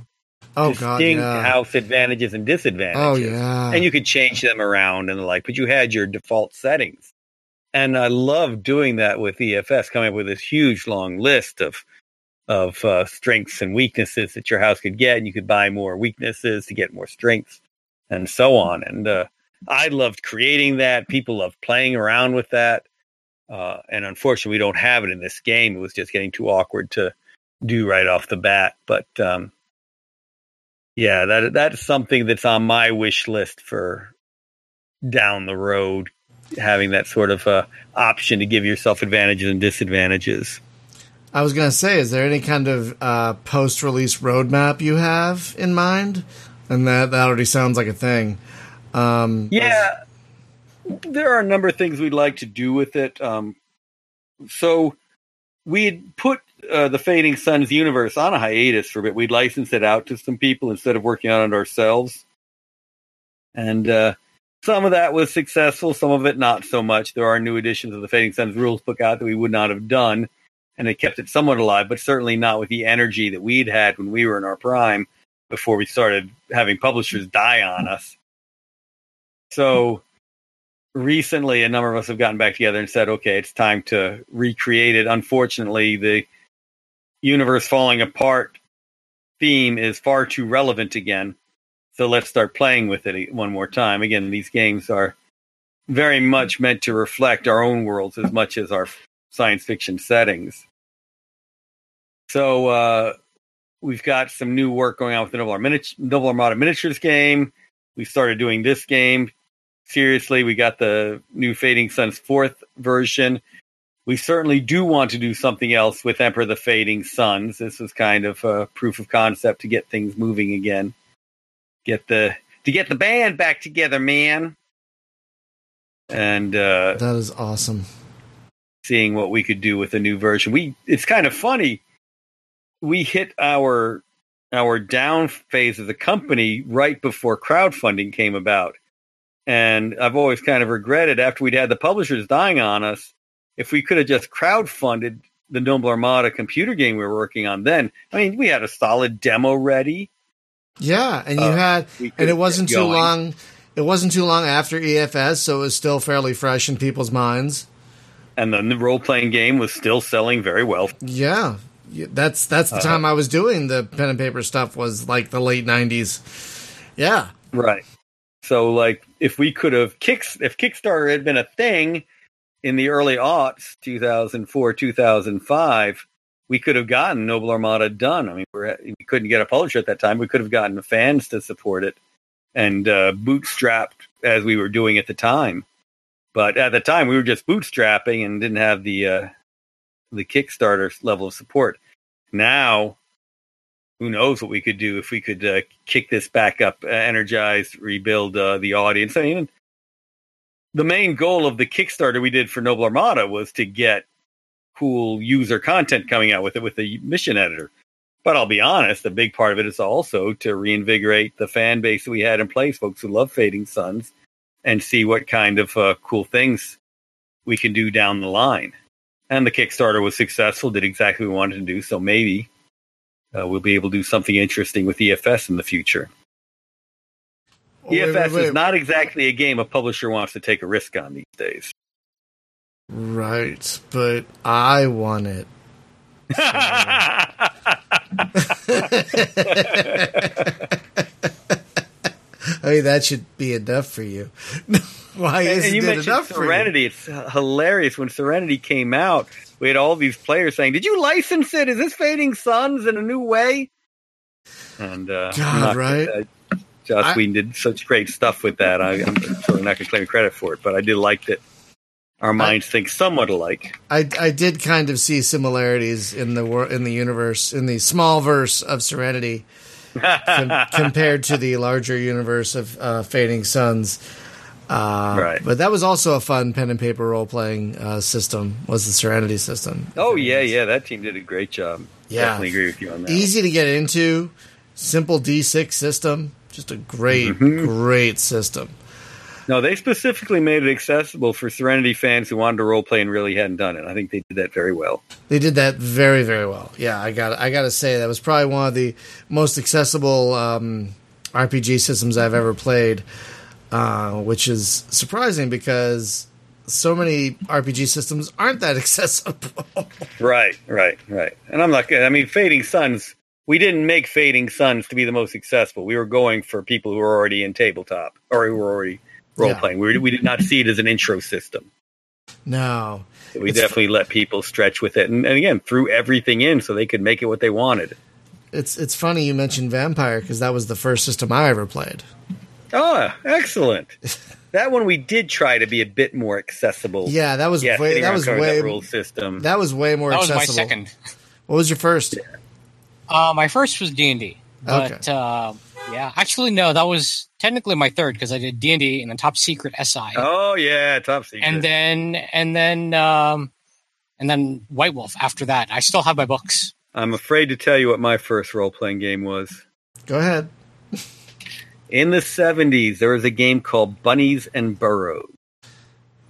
oh, distinct God, yeah. house advantages and disadvantages. Oh yeah, and you could change them around and the like, but you had your default settings. And I love doing that with EFS, coming up with this huge long list of of uh, strengths and weaknesses that your house could get, and you could buy more weaknesses to get more strengths, and so on. And uh, I loved creating that. People loved playing around with that. Uh, and unfortunately, we don't have it in this game. It was just getting too awkward to do right off the bat. But um, yeah, that that's something that's on my wish list for down the road, having that sort of uh, option to give yourself advantages and disadvantages. I was going to say, is there any kind of uh, post-release roadmap you have in mind? And that that already sounds like a thing. Um, yeah, there are a number of things we'd like to do with it. Um, so we had put uh, the Fading Suns universe on a hiatus for a bit. We'd license it out to some people instead of working on it ourselves. And uh, some of that was successful, some of it not so much. There are new editions of the Fading Suns rules book out that we would not have done, and it kept it somewhat alive, but certainly not with the energy that we'd had when we were in our prime before we started having publishers die on us. So recently, a number of us have gotten back together and said, okay, it's time to recreate it. Unfortunately, the universe falling apart theme is far too relevant again. So let's start playing with it one more time. Again, these games are very much meant to reflect our own worlds as much as our science fiction settings. So uh, we've got some new work going on with the Noble, Armada Miniatures game. We started doing this game seriously. We got the new Fading Suns fourth version we certainly do want to do something else with Emperor the Fading Suns. This is kind of a proof of concept to get things moving again. Get the to get the band back together, man. And uh, that is awesome. Seeing what we could do with a new version. We it's kind of funny. We hit our our down phase of the company right before crowdfunding came about. And I've always kind of regretted after we'd had the publishers dying on us, if we could have just crowdfunded the Noble Armada computer game we were working on then. I mean, we had a solid demo ready. Yeah, and you Uh, had, and it wasn't too long. It wasn't too long after EFS, so it was still fairly fresh in people's minds. And then the role playing game was still selling very well. Yeah, that's that's the Uh, time I was doing the pen and paper stuff. Was like the late '90s. Yeah, Right. So, like, if we could have kicks, if Kickstarter had been a thing in the early aughts, 2004, 2005, we could have gotten Noble Armada done. I mean, we couldn't get a publisher at that time. We could have gotten fans to support it and uh, bootstrapped as we were doing at the time. But at the time, we were just bootstrapping and didn't have the uh, the Kickstarter level of support. Now, who knows what we could do if we could uh, kick this back up, uh, energize, rebuild uh, the audience. I mean, the main goal of the Kickstarter we did for Noble Armada was to get cool user content coming out with it with the mission editor. But I'll be honest, a big part of it is also to reinvigorate the fan base that we had in place, folks who love Fading Suns, and see what kind of uh, cool things we can do down the line. And the Kickstarter was successful, did exactly what we wanted to do. So maybe uh, we'll be able to do something interesting with EFS in the future. Wait, EFS wait, wait. is not exactly a game a publisher wants to take a risk on these days. right. But I want it. I mean, that should be enough for you. Why isn't and you it mentioned enough for you? Serenity. It's hilarious. When Serenity came out, we had all these players saying, "Did you license it? Is this Fading Suns in a new way?" And uh, God, not- right? uh, Joss I- Whedon did such great stuff with that. I, I'm certainly not going to claim credit for it, but I did like that. Our minds think somewhat alike. I, I did kind of see similarities in the wor- in the universe in the small verse of Serenity com- compared to the larger universe of uh, Fading Suns. Uh, Right. But that was also a fun pen and paper role playing uh, system. Was the Serenity system? oh yeah, yeah, that team did a great job. Yeah. Definitely agree with you on that. Easy to get into, simple D6 system. Just a great, Mhm. great system. No, they specifically made it accessible for Serenity fans who wanted to role play and really hadn't done it. I think they did that very well. They did that very, very well. Yeah, I got I got to say that was probably one of the most accessible um, RPG systems I've ever played, uh, which is surprising because so many RPG systems aren't that accessible. Right, right, right. And I'm not. I mean, Fading Suns. We didn't make Fading Suns to be the most successful. We were going for people who were already in tabletop or who were already role playing. We, we did not see it as an intro system. no, So we definitely let people stretch with it, and, and again threw everything in so they could make it what they wanted. it's it's funny you mentioned Vampire because that was the first system I ever played. Oh, excellent! that one we did try to be a bit more accessible. Yeah, that was yeah, way that was way that rule system. that was way more That was my accessible. second. What was your first? Uh, my first was D and D, but Okay. uh, yeah, actually no, that was technically my third because I did D and D and then Top Secret SI, oh yeah, top secret. and then and then um, and then White Wolf. After that, I still have my books. I'm afraid to tell you what my first role playing game was. Go ahead. In the 70s, there was a game called Bunnies and Burrows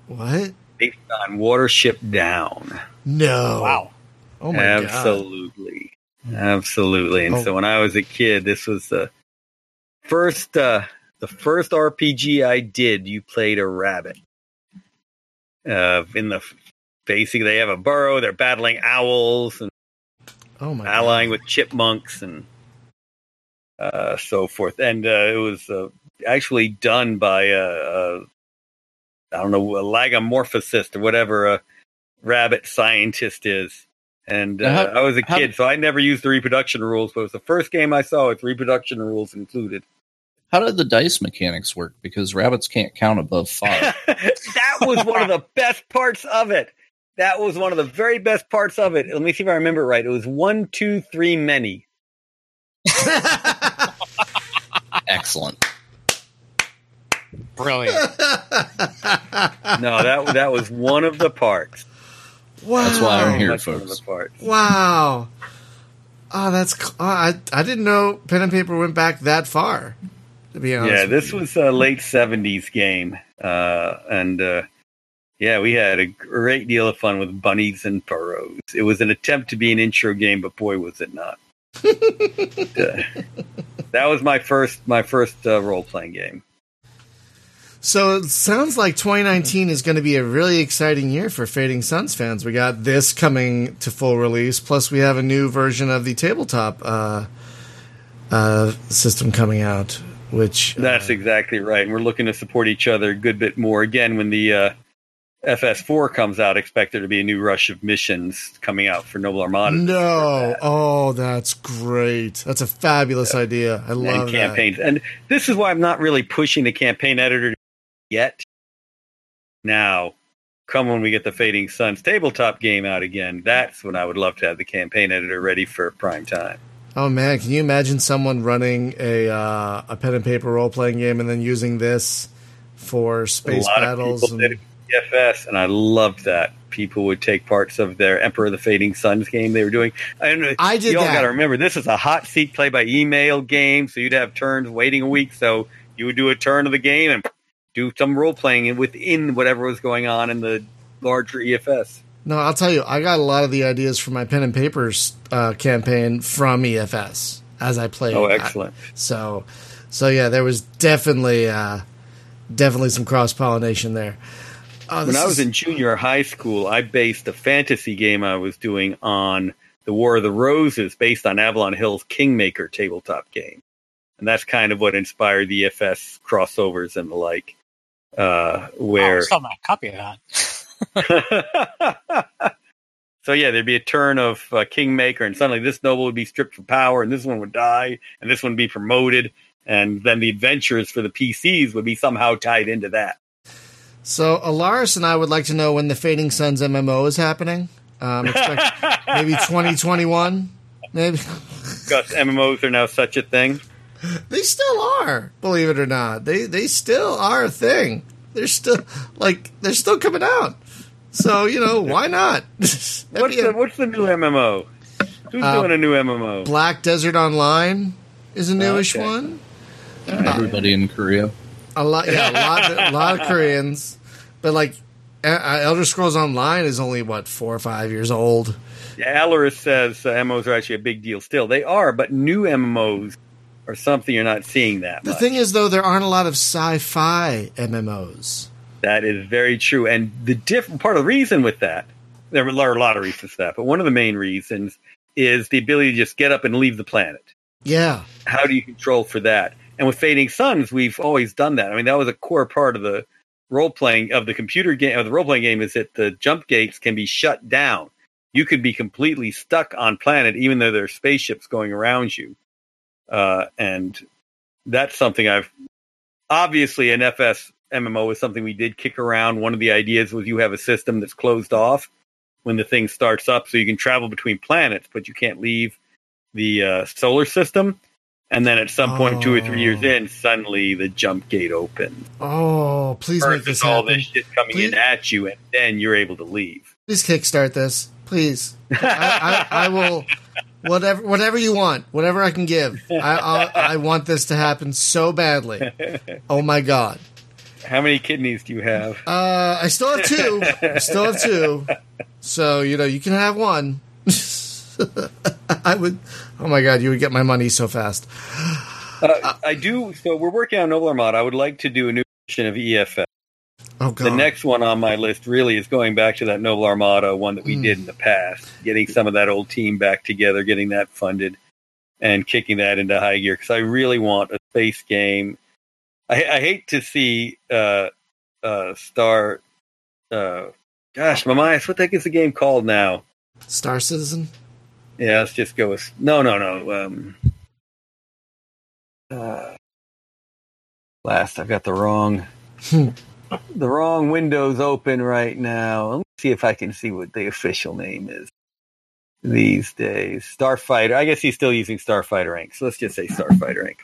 What? based on Watership Down. No. Wow. Oh my god. Absolutely. Absolutely. And Oh. so when I was a kid, this was the first uh the first RPG I did, you played a rabbit. Uh in the basically they have a burrow, they're battling owls and Oh my allying with chipmunks and uh, so forth. And uh, it was uh, actually done by a, a I don't know a lagomorphosist or whatever a rabbit scientist is. And uh, how- I was a how- kid, so I never used the reproduction rules. But it was the first game I saw with reproduction rules included. How did the dice mechanics work? Because rabbits can't count above five. that was one of the best parts of it. That was one of the very best parts of it. Let me see if I remember right. It was one, two, three, many. Excellent. Brilliant. No, that that was one of the parts. wow. That's why I'm here, That's one of the folks. parts. Wow. Oh, that's c- oh, I I didn't know pen and paper went back that far. To be honest, Yeah, this you. was a late '70s game, uh, and uh, yeah, we had a great deal of fun with bunnies and burrows. It was an attempt to be an intro game, but boy, was it not! That was my first my first uh, role playing game. So it sounds like 2019 is going to be a really exciting year for Fading Suns fans. We got this coming to full release, plus we have a new version of the tabletop uh, uh, system coming out, which That's uh, exactly right, and we're looking to support each other a good bit more. Again, when the uh, FS4 comes out, expect there to be a new rush of missions coming out for Noble Armada. no. Oh, that's great. That's a fabulous idea. I love and campaigns. And this is why I'm not really pushing the campaign editor yet. Now, come when we get the Fading Suns tabletop game out again, that's when I would love to have the campaign editor ready for prime time. Oh man, can you imagine someone running a uh, a pen and paper role playing game and then using this for space battles? and- did EFS, and I loved that. People would take parts of their Emperor of the Fading Suns game they were doing. I, don't know, I did You all got to remember, this is a hot seat play by email game, so you'd have turns waiting a week. So you would do a turn of the game and do some role playing within whatever was going on in the larger EFS. No, I'll tell you, I got a lot of the ideas for my pen and papers uh, campaign from EFS as I played. Oh, that. excellent. So, so yeah, there was definitely, uh, definitely some cross pollination there. Oh, When I was is- in junior high school, I based a fantasy game I was doing on the War of the Roses, based on Avalon Hill's Kingmaker tabletop game, and that's kind of what inspired the EFS crossovers and the like. Uh, Oh, where I still have my copy of that. so yeah, there'd be a turn of uh, Kingmaker, and suddenly this noble would be stripped for power, and this one would die, and this one would be promoted, and then the adventures for the PCs would be somehow tied into that. So Alaris and I would like to know when the Fading Suns MMO is happening. Um, expect maybe 2021. Maybe Because MMOs are now such a thing. they still are. Believe it or not, they they still are a thing. They're still like they're still coming out. So you know why not? What's the What's the new MMO? Who's Uh, doing a new MMO? Black Desert Online is a newish Okay. one. Everybody in Korea. A lot, yeah, a lot, a lot of Koreans, but like uh, Elder Scrolls Online is only what four or five years old. Yeah, Alaris says uh, MMOs are actually a big deal still. They are, but new MMOs are something you're not seeing that The much. thing is, though, there aren't a lot of sci-fi MMOs. That is very true. And the different part of the reason with that, there are a lot of reasons for that, but one of the main reasons is the ability to just get up and leave the planet. Yeah, How do you control for that? And with Fading Suns, we've always done that. I mean, that was a core part of the role playing of the computer game of the role playing game is that the jump gates can be shut down. You could be completely stuck on planet, even though there are spaceships going around you. Uh, and that's something I've obviously an FS MMO is something we did kick around. One of the ideas was you have a system that's closed off when the thing starts up, so you can travel between planets, but you can't leave the uh, solar system. And then at some point, two or three years Oh. in, suddenly the jump gate opens. Oh, please make this all happen. this shit coming Please- in at you, and then you're able to leave. Please kickstart this, please. I, I, I will. Whatever, whatever you want, whatever I can give. I, I, I want this to happen so badly. Oh my god. How many kidneys do you have? Uh, I still have two. I still have two. So you know, you can have one. I would. Oh my god, you would get my money so fast. Uh, I do. So we're working on Noble Armada. I would like to do a new version of EFS. Oh god. The next one on my list really is going back to that Noble Armada one that we Mm. did in the past, getting some of that old team back together, getting that funded, and kicking that into high gear because I really want a space game. I, I hate to see uh, uh, Star. Uh, gosh, Mamais, what the heck is the game called now? Star Citizen. Yeah, let's just go with no, no, no. Um, uh, last, I've got the wrong, Hmm. the wrong windows open right now. Let's see if I can see what the official name is these days. Starfighter. I guess he's still using Starfighter Inc. So let's just say Starfighter Inc.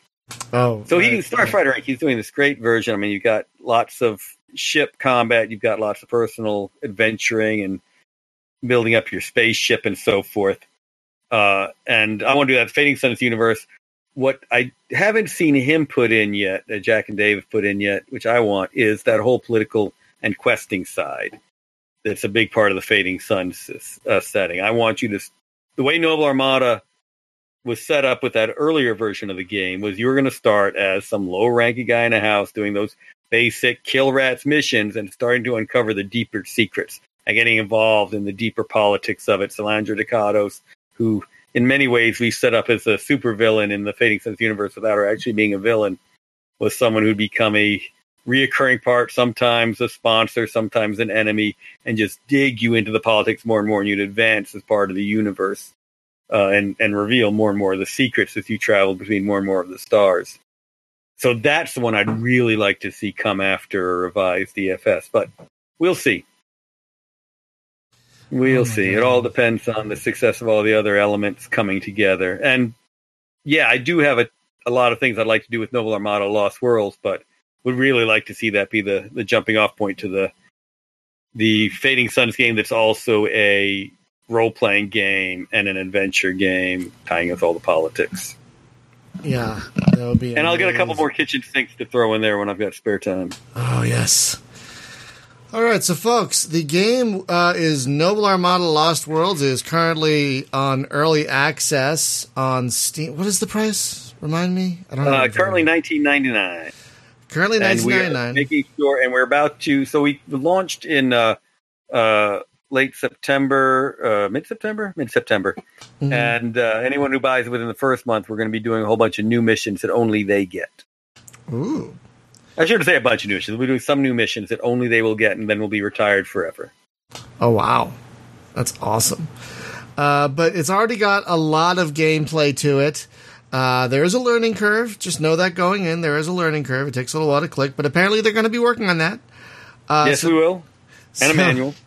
Oh, So right. he Starfighter Inc. He's doing this great version. I mean, you've got lots of ship combat, you've got lots of personal adventuring and building up your spaceship and so forth. Uh, and I want to do that Fading Suns universe. What I haven't seen him put in yet, that Jack and Dave put in yet, which I want, is that whole political and questing side. That's a big part of the Fading Suns uh, setting. I want you to, the way Noble Armada was set up with that earlier version of the game was you were going to start as some low ranking guy in a house doing those basic kill rats missions and starting to uncover the deeper secrets and getting involved in the deeper politics of it. Salandra Decados, who in many ways we set up as a supervillain in the Fading Suns universe without her actually being a villain, was someone who'd become a reoccurring part, sometimes a sponsor, sometimes an enemy, and just dig you into the politics more and more, and you'd advance as part of the universe uh, and and reveal more and more of the secrets as you travel between more and more of the stars. So that's the one I'd really like to see come after a revised EFS, but we'll see. We'll oh see. God. It all depends on the success of all the other elements coming together. And yeah, I do have a, a lot of things I'd like to do with Noble Armada Lost Worlds, but would really like to see that be the, the jumping off point to the the Fading Suns game that's also a role playing game and an adventure game tying with all the politics. Yeah, that would be. And amazing. I'll get a couple more kitchen sinks to throw in there when I've got spare time. Oh yes. All right, so folks, the game uh, is Noble Armada Lost Worlds. It is currently on early access on Steam. What is the price? Remind me. I don't know. Uh, currently nineteen ninety nine. Currently nineteen ninety nine. Making sure, and we're about to. So we launched in uh, uh, late September, uh, mid September, mid September, mm-hmm. and uh, anyone who buys it within the first month, we're going to be doing a whole bunch of new missions that only they get. Ooh. I should say a bunch of new missions. We'll be doing some new missions that only they will get, and then we'll be retired forever. Oh wow, that's awesome! Uh, but it's already got a lot of gameplay to it. Uh, there is a learning curve. Just know that going in, there is a learning curve. It takes a little while to click, but apparently they're going to be working on that. Uh, yes, so, we will, and so, a manual.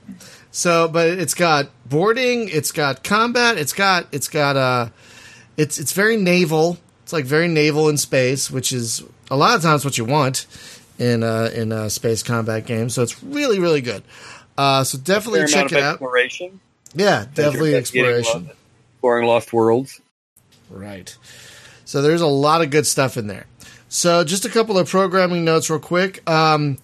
So, but it's got boarding, it's got combat, it's got it's got uh, it's it's very naval. It's like very naval in space, which is a lot of times what you want in uh, in a space combat game. So it's really really good. Uh, so definitely check it out. Exploration. Yeah, definitely exploration. Exploring lost worlds. Right. So there's a lot of good stuff in there. So just a couple of programming notes, real quick. Um,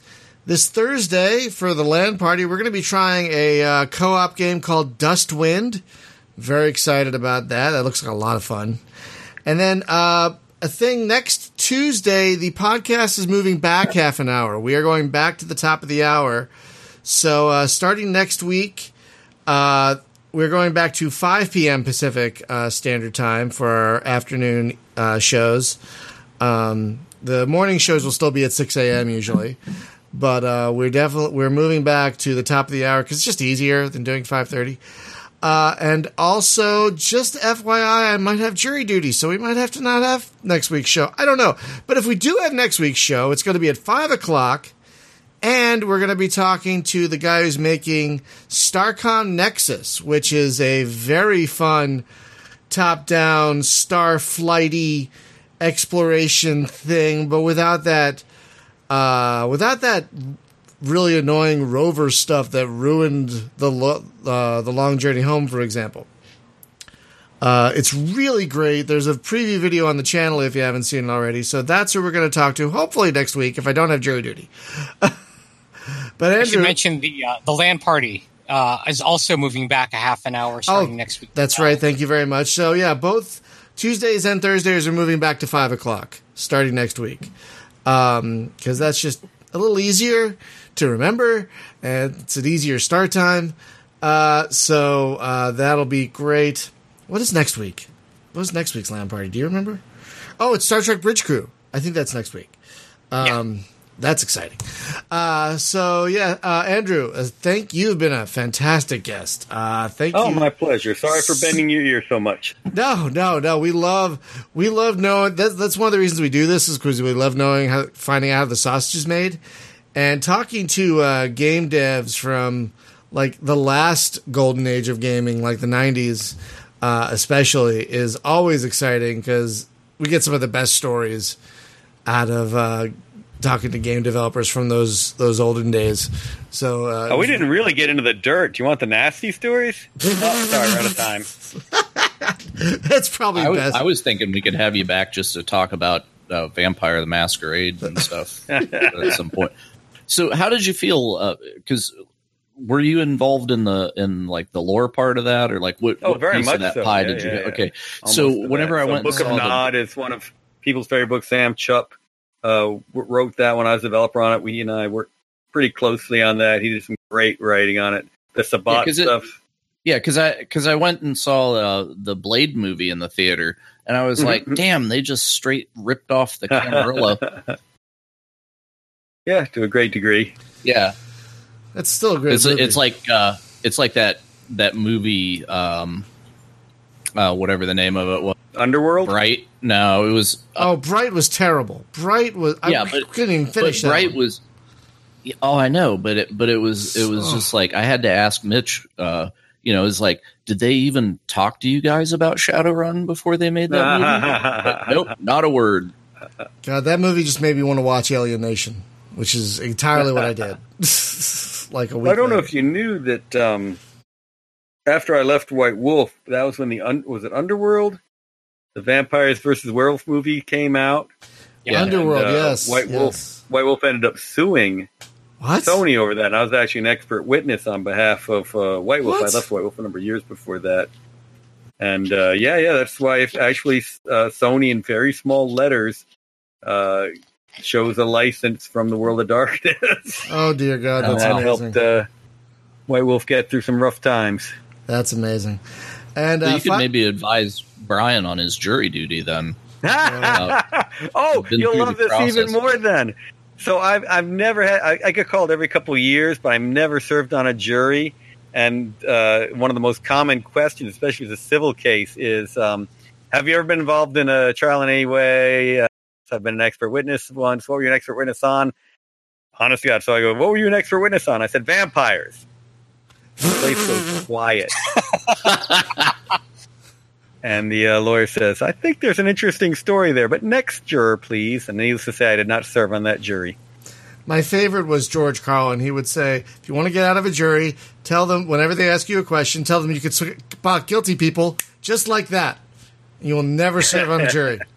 this Thursday for the LAN party, we're going to be trying a uh, co-op game called Dustwind. Very excited about that. That looks like a lot of fun. And then uh, a thing next Tuesday, the podcast is moving back half an hour. We are going back to the top of the hour. So uh, starting next week, uh, we're going back to 5 p.m. Pacific uh, Standard Time for our afternoon uh, shows. Um, the morning shows will still be at 6 a.m. usually, but uh, we're definitely we're moving back to the top of the hour because it's just easier than doing 5:30. Uh, and also, just FYI, I might have jury duty, so we might have to not have next week's show. I don't know. But if we do have next week's show, it's going to be at 5 o'clock. And we're going to be talking to the guy who's making Starcom Nexus, which is a very fun top down, star flighty exploration thing, but without that. Uh, without that really annoying rover stuff that ruined the lo- uh, the long journey home, for example. Uh, it's really great. There's a preview video on the channel if you haven't seen it already. So that's who we're going to talk to. Hopefully next week if I don't have jury duty. but Andrew, I should mention the uh, the LAN party uh, is also moving back a half an hour starting oh, next week. That's right. Thank you very much. So yeah, both Tuesdays and Thursdays are moving back to five o'clock starting next week because um, that's just a little easier to remember, and it's an easier start time. Uh, so uh, that'll be great. What is next week? What is next week's LAN party? Do you remember? Oh, it's Star Trek Bridge Crew. I think that's next week. Um, yeah. That's exciting. Uh, so yeah, uh, Andrew, uh, thank you. You've been a fantastic guest. Uh, thank oh, you. Oh, my pleasure. Sorry for bending your ear so much. No, no, no. We love, we love knowing. That, that's one of the reasons we do this is because we love knowing how, finding out how the sausage is made and talking to uh, game devs from like the last golden age of gaming, like the '90s, uh, especially, is always exciting because we get some of the best stories out of uh, talking to game developers from those those olden days. So, uh, oh, we didn't really get into the dirt. Do you want the nasty stories? oh, sorry, we're out of time. That's probably I was, best. I was thinking we could have you back just to talk about uh, Vampire the Masquerade and stuff at some point. So, how did you feel? Because were you involved in the in like the lore part of that, or like what? Oh, what very piece much of that so. pie Yeah, did you? yeah, get? yeah. Okay, Almost so whenever that. I went Book and of the- Nod is one of people's favorite books. Sam Chupp uh, wrote that when I was a developer on it. We and I worked pretty closely on that. He did some great writing on it. The Sabbat 'cause it- stuff. Yeah, because I because I went and saw uh, the Blade movie in the theater, and I was Mhm. like, "Damn, they just straight ripped off the Camarilla." yeah, to a great degree. yeah, That's still a great. it's movie. it's like uh, it's like that that movie, um, uh, whatever the name of it was, Underworld. Bright. No, it was oh, Bright was terrible. Bright was. Yeah, I but- couldn't even but finish that. Bright one. was. Yeah, Oh, I know, but it but it was it was Oh. just like I had to ask Mitch. Uh, you know, it's like, did they even talk to you guys about Shadowrun before they made that movie? Nope, not a word. God, that movie just made me want to watch Alien Nation, which is entirely what I did. like a week. Well, I don't know if you knew that um, after I left White Wolf, that was when the un- was it Underworld, the vampires versus werewolf movie came out. Yeah, Underworld. and, uh, yes, White yes. Wolf. White Wolf ended up suing What? Sony over that. And I was actually an expert witness on behalf of uh, White Wolf. What? I left White Wolf a number of years before that. And uh, yeah, yeah, that's why if actually uh, Sony in very small letters uh, shows a license from the World of Darkness. Oh dear God, that's that wow. amazing. helped uh, White Wolf get through some rough times. That's amazing. And So uh, you could fi- maybe advise Brian on his jury duty then. oh, you'll love the this even more then. So I've I've never had I, I get called every couple of years, but I've never served on a jury. And uh, one of the most common questions, especially with a civil case, is um, Have you ever been involved in a trial in any way? I've been an expert witness once. What were you an expert witness on? Honest God. So I go, What were you an expert witness on? I said, Vampires. The place goes quiet. And the uh, lawyer says, I think there's an interesting story there, but next juror, please. And needless to say, I did not serve on that jury. My favorite was George Carlin. He would say, if you want to get out of a jury, tell them, whenever they ask you a question, tell them you could spot guilty people just like that. You will never serve on a jury.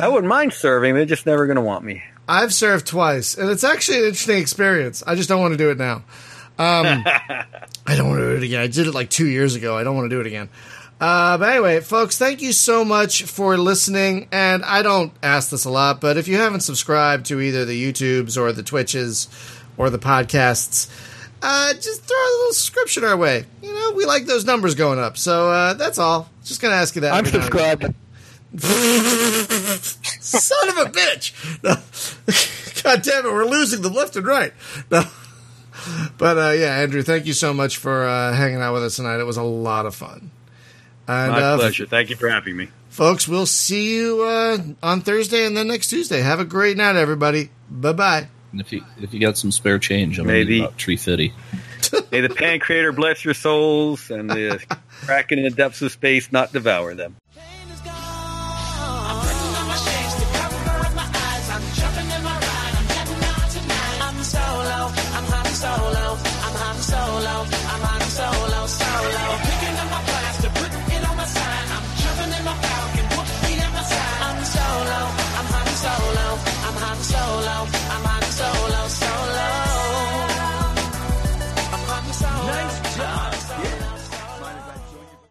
I wouldn't mind serving. They're just never going to want me. I've served twice, and it's actually an interesting experience. I just don't want to do it now. Um, I don't want to do it again. I did it like two years ago. I don't want to do it again. Uh, but anyway, folks, thank you so much for listening. And I don't ask this a lot, but if you haven't subscribed to either the YouTubes or the Twitches or the podcasts, uh, just throw a little subscription our way. You know, we like those numbers going up. So uh, that's all. Just gonna ask you that. I'm every now and again. subscribed. Son of a bitch! No. God damn it, we're losing them left and right. No. But uh, yeah, Andrew, thank you so much for uh, hanging out with us tonight. It was a lot of fun. And My uh, pleasure. Thank you for having me. folks, we'll see you uh, on Thursday and then next Tuesday. Have a great night, everybody. Bye bye. And if you if you got some spare change, I'm Maybe. about tree fifty. May the Pancreator bless your souls and the Kraken in the depths of space not devour them.